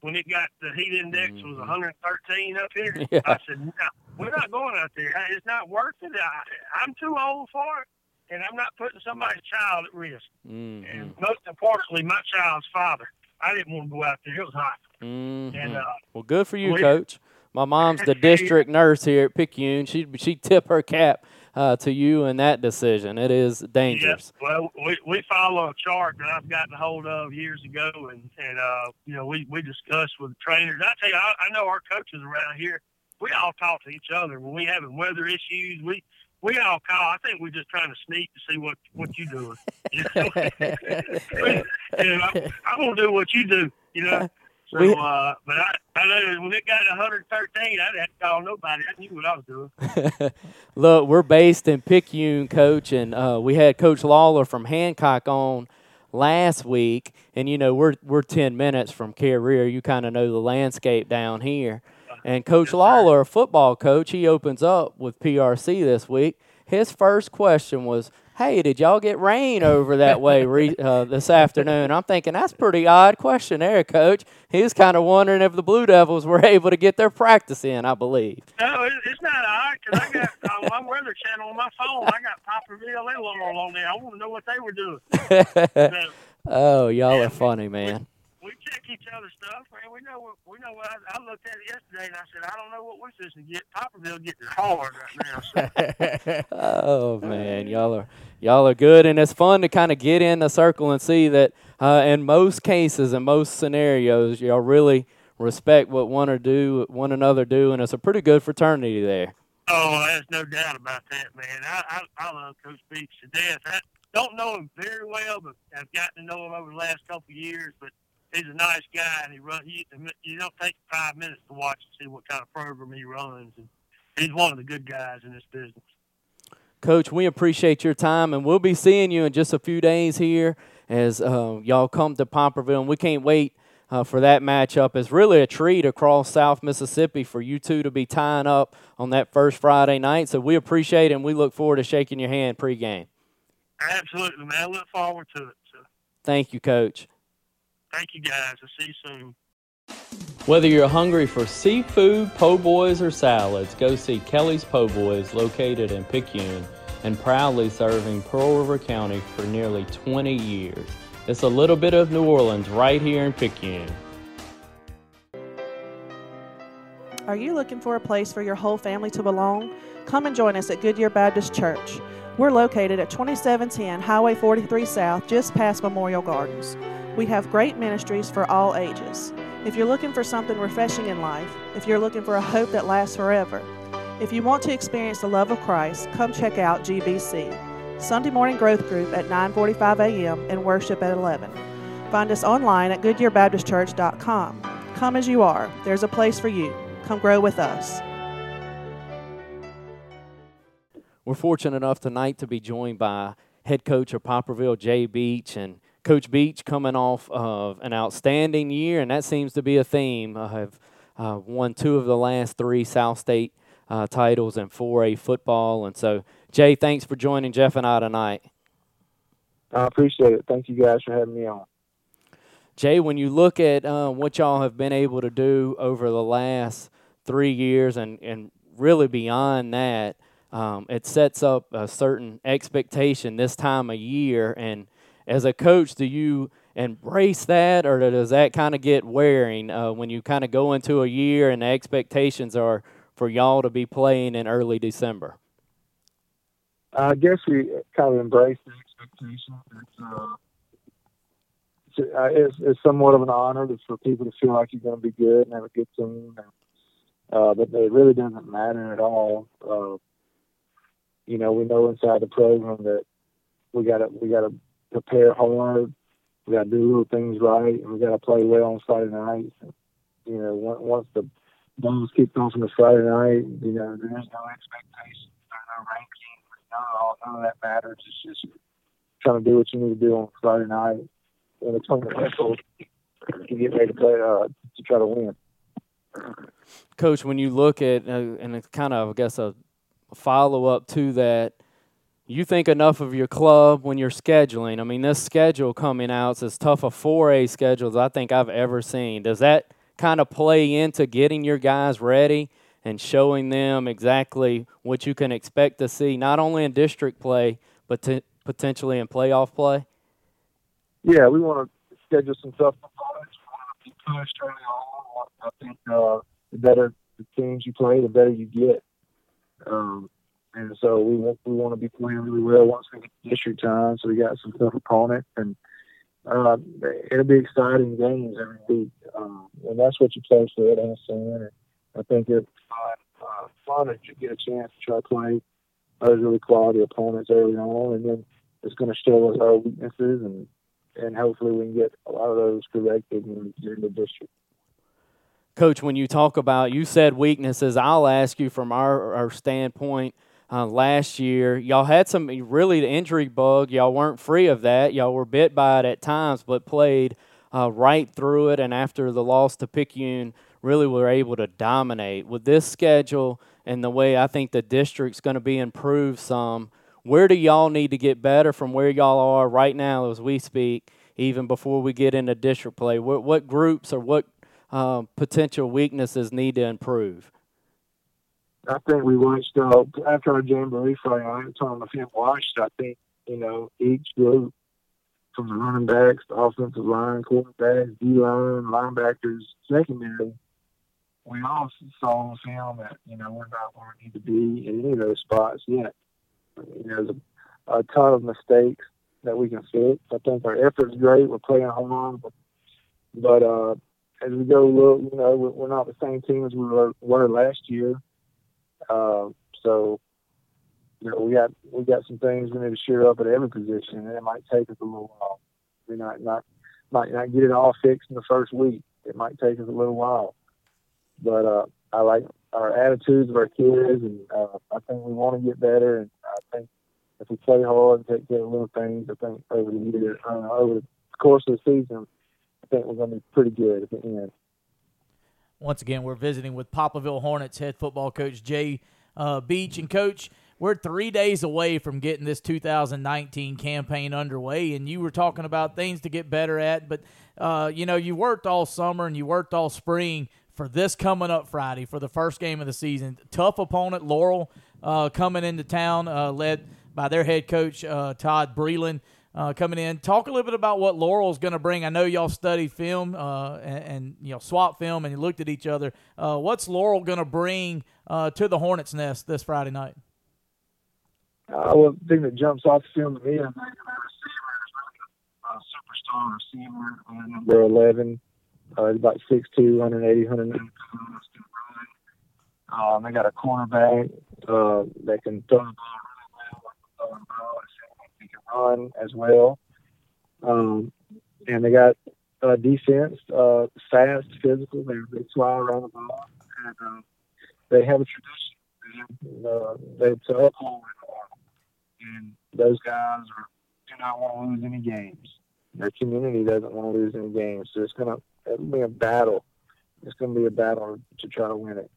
when it got the heat index was Mhm. 113 up here. Yeah. I said, no, we're not going out there. It's not worth it. I, I'm too old for it, and I'm not putting somebody's child at risk. hmm And most importantly, my child's father. I didn't want to go out there. It was hot. hmm And uh, Well, good for you, we- Coach. My mom's the district nurse here at Picayune. She she tip her cap uh, to you in that decision. It is dangerous. Yeah, well, we, we follow a chart that I've gotten a hold of years ago, and and uh, you know we we discuss with the trainers. I tell you, I, I know our coaches around here. We all talk to each other when we having weather issues. We we all call. I think we're just trying to sneak to see what what you're doing. You know, and I, I'm gonna do what you do. You know, So, We- uh, but I, I know when it got 113, I didn't have to call nobody. I knew what I was doing. Look, we're based in Picayune, Coach, and uh, we had Coach Lawler from Hancock on last week, and you know we're we're ten minutes from Carriere. You kind of know the landscape down here. And Coach. Lawler, a football coach, he opens up with PRC this week. His first question was, "Hey, did y'all get rain over that way re- uh, this afternoon?" I'm thinking that's a pretty odd question there, Coach. He was kind of wondering if the Blue Devils were able to get their practice in. I believe. No, it's not odd because I got uh, my weather channel on my phone. I got Poplarville and Laurel on there. I want to know what they were doing. So, oh, y'all are funny, man. We check each other's stuff, and we know what we know. What I, I looked at it yesterday, and I said, I don't know what we're supposed to get. Poplarville getting hard right now. So, Oh man, y'all are y'all are good, and it's fun to kind of get in the circle and see that uh, in most cases, in most scenarios, y'all really respect what one or do one another do, and it's a pretty good fraternity there. oh, there's no doubt about that, man. I I, I love Coach Beach to death. I don't know him very well, but I've gotten to know him over the last couple of years. But he's a nice guy, and he run. He, you don't take five minutes to watch and see what kind of program he runs, and he's one of the good guys in this business. Coach, we appreciate your time, and we'll be seeing you in just a few days here as uh, y'all come to Poplarville, and we can't wait uh, for that matchup. It's really a treat across South Mississippi for you two to be tying up on that first Friday night. So we appreciate it, and we look forward to shaking your hand pregame. Absolutely, man. I look forward to it. So Thank you, Coach. Thank you guys. I'll see you soon. Whether you're hungry for seafood, po' boys, or salads, go see Kelly's Po' Boys located in Picayune and proudly serving Pearl River County for nearly 20 years. It's a little bit of New Orleans right here in Picayune. Are you looking for a place for your whole family to belong? Come and join us at Goodyear Baptist Church. We're located at 2710 Highway 43 South, just past Memorial Gardens. We have great ministries for all ages. If you're looking for something refreshing in life, if you're looking for a hope that lasts forever, if you want to experience the love of Christ, come check out GBC. Sunday morning growth group at 9:45 a.m. and worship at 11. Find us online at goodyearbaptistchurch.com. Come as you are. There's a place for you. Come grow with us. We're fortunate enough tonight to be joined by head coach of Poplarville, Jay Beach, and Coach Beach coming off of an outstanding year, and that seems to be a theme. I have uh, won two of the last three South State uh, titles in 4A football, and so Jay, thanks for joining Jeff and I tonight. I appreciate it. Thank you guys for having me on. Jay, when you look at uh, what y'all have been able to do over the last three years and, and really beyond that, um, it sets up a certain expectation this time of year. And as a coach, do you embrace that or does that kind of get wearing uh, when you kind of go into a year and the expectations are for y'all to be playing in early December? I guess we kind of embrace the expectation. It's, uh, it's, uh, it's, it's somewhat of an honor for people to feel like you're going to be good and have a good team. And, uh, but it really doesn't matter at all. You know, we know inside the program that we got to we got to prepare hard. We got to do little things right, and we got to play well on Friday night. You know, once the ball's kicked off on the Friday night, you know, there's no expectations, there's no ranking, none of, all, none of that matters. It's just trying to do what you need to do on Friday night in a tournament wrestle to get ready to play uh, to try to win. Coach, when you look at, uh, and it's kind of, I guess, a follow up to that, you think enough of your club when you're scheduling. I mean, this schedule coming out is as tough a 4A schedule as I think I've ever seen. Does that kind of play into getting your guys ready and showing them exactly what you can expect to see, not only in district play, but to potentially in playoff play? Yeah, we want to schedule some tough opponents. We want to be pushed early on. I think uh, the better the teams you play, the better you get. Um, and so we want we want to be playing really well once we get district time. So we got some tough opponents, and uh, it'll be exciting games every week. Um, and that's what you play for at NSN. And I think it's fun, uh, fun that you get a chance to try to play those really quality opponents early on, and then it's going to show us our weaknesses and and hopefully we can get a lot of those corrected in the district. Coach, when you talk about, you said weaknesses, I'll ask you from our, our standpoint. Uh, last year, y'all had some really the injury bug. Y'all weren't free of that. Y'all were bit by it at times, but played uh, right through it. And after the loss to Picayune, really were able to dominate. With this schedule and the way I think the district's going to be improved some, where do y'all need to get better from where y'all are right now as we speak, even before we get into district play? What, what groups or what um, potential weaknesses need to improve? I think we watched uh, after our jamboree Friday night. Tom the film watched. I think you know each group from the running backs, the offensive line, quarterbacks, D line, linebackers, secondary. We all saw on film that you know we're not where we need to be in any of those spots yet. There's a, a ton of mistakes that we can fix. I think our effort is great. We're playing hard, but, but uh, as we go look, you know, we're not the same team as we were, last year. Uh, so, you know, we got we got some things we need to shore up at every position, and it might take us a little while. We might not might not get it all fixed in the first week. It might take us a little while, but uh, I like our attitudes of our kids, and uh, I think we want to get better. And I think if we play hard and take care of little things, I think over the year, uh, over the course of the season, think we're going to be pretty good at the end. Once again, we're visiting with Poplarville Hornets head football coach Jay uh, Beach. And, coach, we're three days away from getting this 2019 campaign underway. And you were talking about things to get better at. But, uh, you know, you worked all summer and you worked all spring for this coming up Friday for the first game of the season. Tough opponent, Laurel, uh, coming into town, uh, led by their head coach, uh, Todd Breland uh, coming in. Talk a little bit about what Laurel's going to bring. I know y'all studied film uh, and, and, you know swap film, and you looked at each other. Uh, what's Laurel going to bring uh, to the Hornets' nest this Friday night? Uh, well, the thing that jumps off the film to me, I think, receiver is really a superstar receiver, uh, number 11. Uh, he's about 6'2", 180, 190 pounds. Um, they got a quarterback uh, that can throw the ball really well, run as well. Um, and they got uh, defense, uh, fast, physical. They, fly around the ball, and uh, they have a tradition. Uh, they to uphold it, and those guys are, do not want to lose any games. Their community doesn't want to lose any games, so it's gonna be a battle. It's gonna be a battle to try to win it.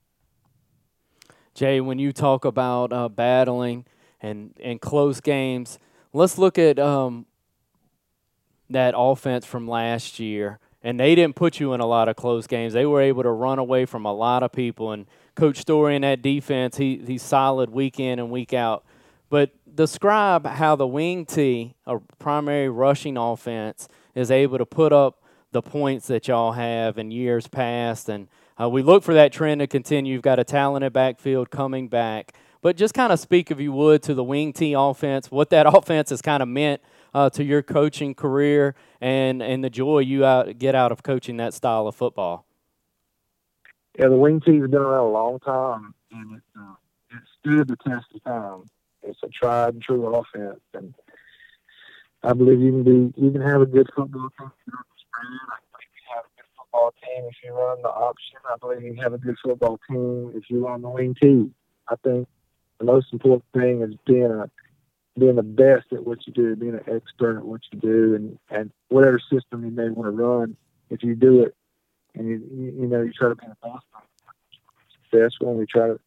Jay, when you talk about uh, battling and and close games, let's look at um, that offense from last year. And they didn't put you in a lot of close games. They were able to run away from a lot of people. And Coach Story in that defense, he, he's solid week in and week out. But describe how the wing T, a primary rushing offense, is able to put up the points that y'all have in years past. And uh, we look for that trend to continue. You've got a talented backfield coming back. But just kind of speak, if you would, to the wing T offense, what that offense has kind of meant uh, to your coaching career and, and the joy you out, get out of coaching that style of football. Yeah, the wing T's been around a long time, and it, uh, it stood the test of time. It's a tried and true offense, and I believe you can be you can have a good football team if you're spread. I believe you have a good football team if you run the option. I believe you have a good football team if you run the wing T. I think the most important thing is being a being the best at what you do, being an expert at what you do, and and whatever system you may want to run, if you do it, and you you know you try to be the best, successful, and we try to,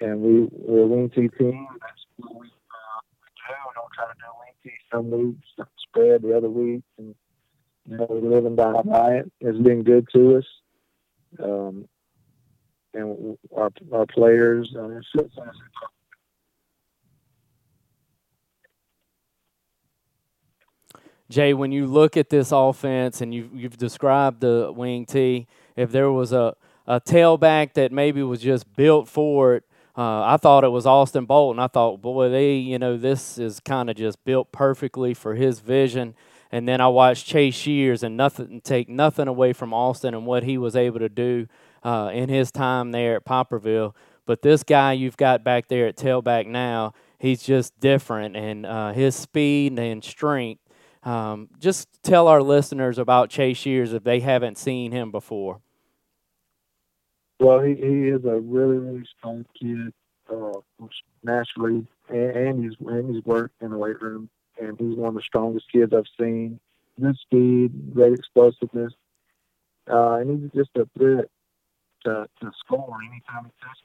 and we we're a wing team. That's what we, uh, we do. We don't try to do wing some weeks, some spread the other weeks, and you know we live and die by it. It's been good to us. Um, and our our players. Uh, Jay, when you look at this offense and you've, you've described the wing T, if there was a, a tailback that maybe was just built for it, uh, I thought it was Austin Bolton. I thought, boy, they, you know, this is kind of just built perfectly for his vision. And then I watched Chase Shears and nothing take nothing away from Austin and what he was able to do uh, in his time there at Poplarville. But this guy you've got back there at tailback now, he's just different, and uh, his speed and strength um, just tell our listeners about Chase Shears if they haven't seen him before. Well, he, he is a really, really strong kid, uh, naturally, and, and he's and he's worked in the weight room, and he's one of the strongest kids I've seen. Good speed, great explosiveness, uh, and he's just a threat to, to score anytime he touches.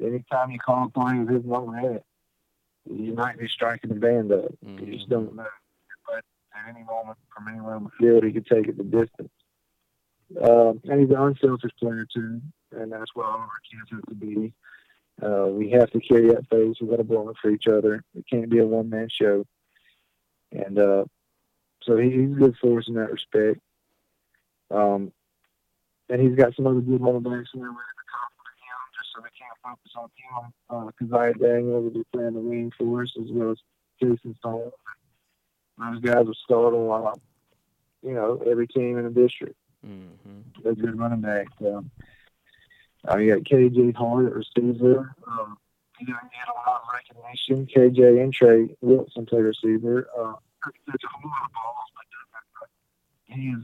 Anytime you call a play with his in it, you might be striking the band up. Mm-hmm. You just don't know. But at any moment, from anywhere on the field, he could take it the distance. Um, and he's an unselfish player too, and that's what all of our kids have to be. Uh, we have to carry that phase. We've got to blow it for each other. It can't be a one man show. And uh, so he, he's good for us in that respect. Um, and he's got some other good running backs in there ready to compliment him, just so they can't focus on him. Because uh, I Daniel will be playing the wing for us as well as Jason Stone. Those guys will start on, you know, every team in the district. Mm-hmm. They're good running backs. Um, uh, you got KJ Hart at receiver. Um, he doesn't get a lot of recognition. KJ and Trey Wilson play receiver. Uh, a whole lot of balls, but he,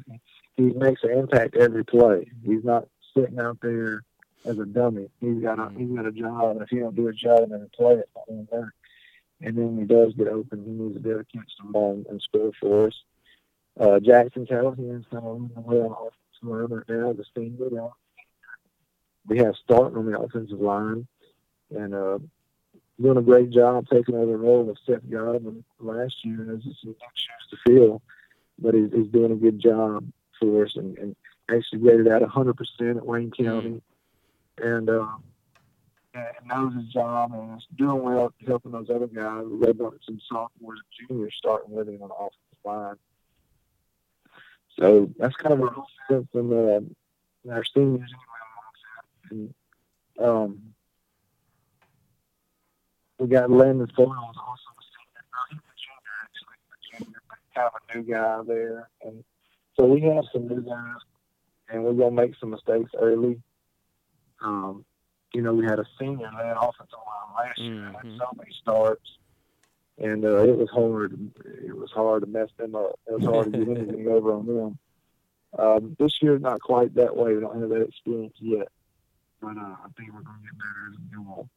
he makes an impact every play. He's not sitting out there as a dummy. He's got a he's got a job, and if he don't do a job a play, it's not going to work. And then when he does get open, he needs to be able to catch the ball and, score for us. Uh, Jackson Callahan's kind of leading the way on offensive line right now, the senior. We have starting on the offensive line, and uh, doing a great job taking over the role of Seth Godwin last year, and there's some shoes to fill. But he's, he's doing a good job for us, and, and actually rated out 100% at Wayne County, and uh, and knows his job and is doing well helping those other guys. We've got some sophomores and juniors starting with him on the offensive line. So that's kind of our offense and uh, our seniors and um, we got Landon Foyle also a senior. No, he's a junior actually, a junior, but kind of a new guy there. And so we have some new guys, and we're gonna make some mistakes early. Um, you know, we had a senior led offensive line last year mm-hmm. and so many starts, and uh, it was hard. It was hard to mess them up. It was hard to get anything over on them. Um, this year, not quite that way. We don't have that experience yet, but uh, I think we're going to get better as we go on.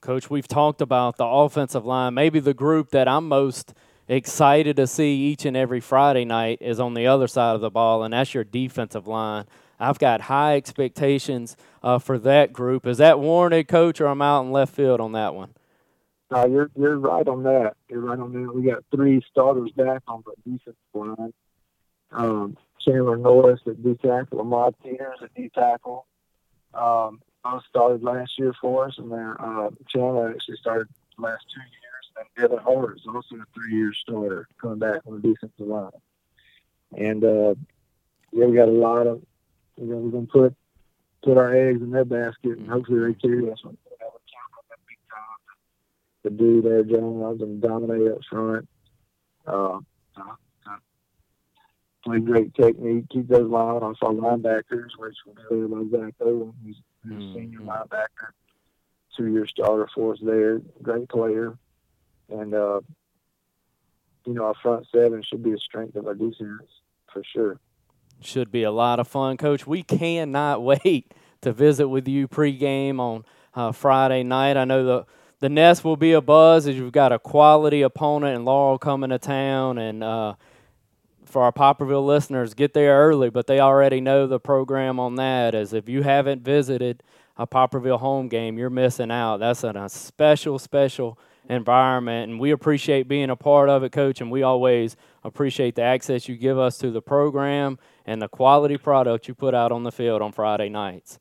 Coach, we've talked about the offensive line. Maybe the group that I'm most excited to see each and every Friday night is on the other side of the ball, and that's your defensive line. I've got high expectations uh, for that group. Is that warranted, Coach, or I'm out in left field on that one? No, you're you're right on that. You're right on that. We got three starters back on the defensive line. Um, Chandler Norris at D tackle, Ahmad Peters at D tackle. Um, both started last year for us, and then uh, Chandler actually started the last two years. And Devin Hart is also a three-year starter coming back on the defensive line. And uh, yeah, we got a lot of. You know, we're gonna put put our eggs in their basket, and hopefully they carry us on to to do their job and dominate up front. Uh, play great technique, keep those line on our linebackers, which be led by Zach Owen, who's mm-hmm. senior linebacker, two-year starter for us there. Great player, and uh, you know our front seven should be a strength of our defense for sure. Should be a lot of fun, Coach. We cannot wait to visit with you pregame on uh, Friday night. I know the the nest will be a buzz as you've got a quality opponent and Laurel coming to town and. Uh, for our Poplarville listeners, get there early, but they already know the program on that. As if you haven't visited a Poplarville home game, you're missing out. That's a special, special environment, and we appreciate being a part of it, Coach. And we always appreciate the access you give us to the program and the quality product you put out on the field on Friday nights.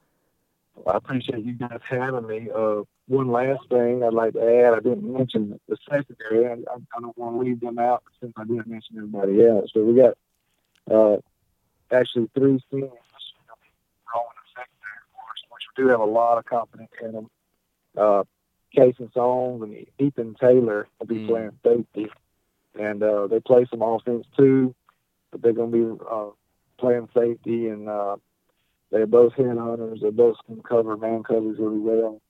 I appreciate you guys having me. Uh, one last thing I'd like to add, I didn't mention the secondary. I, I, don't want to leave them out since I didn't mention everybody else. But we got uh, actually three seniors growing the secondary for which we do have a lot of confidence in them. Uh, Casey Songs and Ethan Taylor will be mm. playing safety, and uh, they play some offense too, but they're going to be uh, playing safety and. Uh, they're both head hunters. They both can cover man covers really well.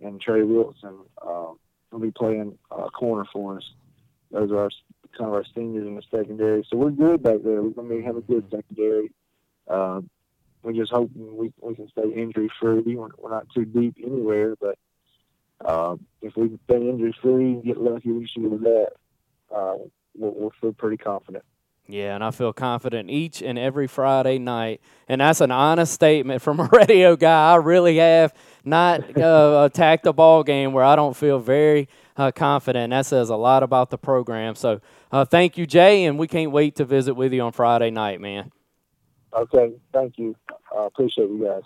And Trey Wilson uh, will be playing uh, corner for us. Those are our, kind of our seniors in the secondary. So we're good back there. We're going to have a good secondary. Uh, we just hoping we we can stay injury free. We're, we're not too deep anywhere, but uh, if we can stay injury free and get lucky this year with that, uh, we'll, we'll feel pretty confident. Yeah, and I feel confident each and every Friday night. And that's an honest statement from a radio guy. I really have not uh, attacked a ball game where I don't feel very uh, confident. That says a lot about the program. So uh, thank you, Jay, and we can't wait to visit with you on Friday night, man. Okay, thank you. I appreciate you guys.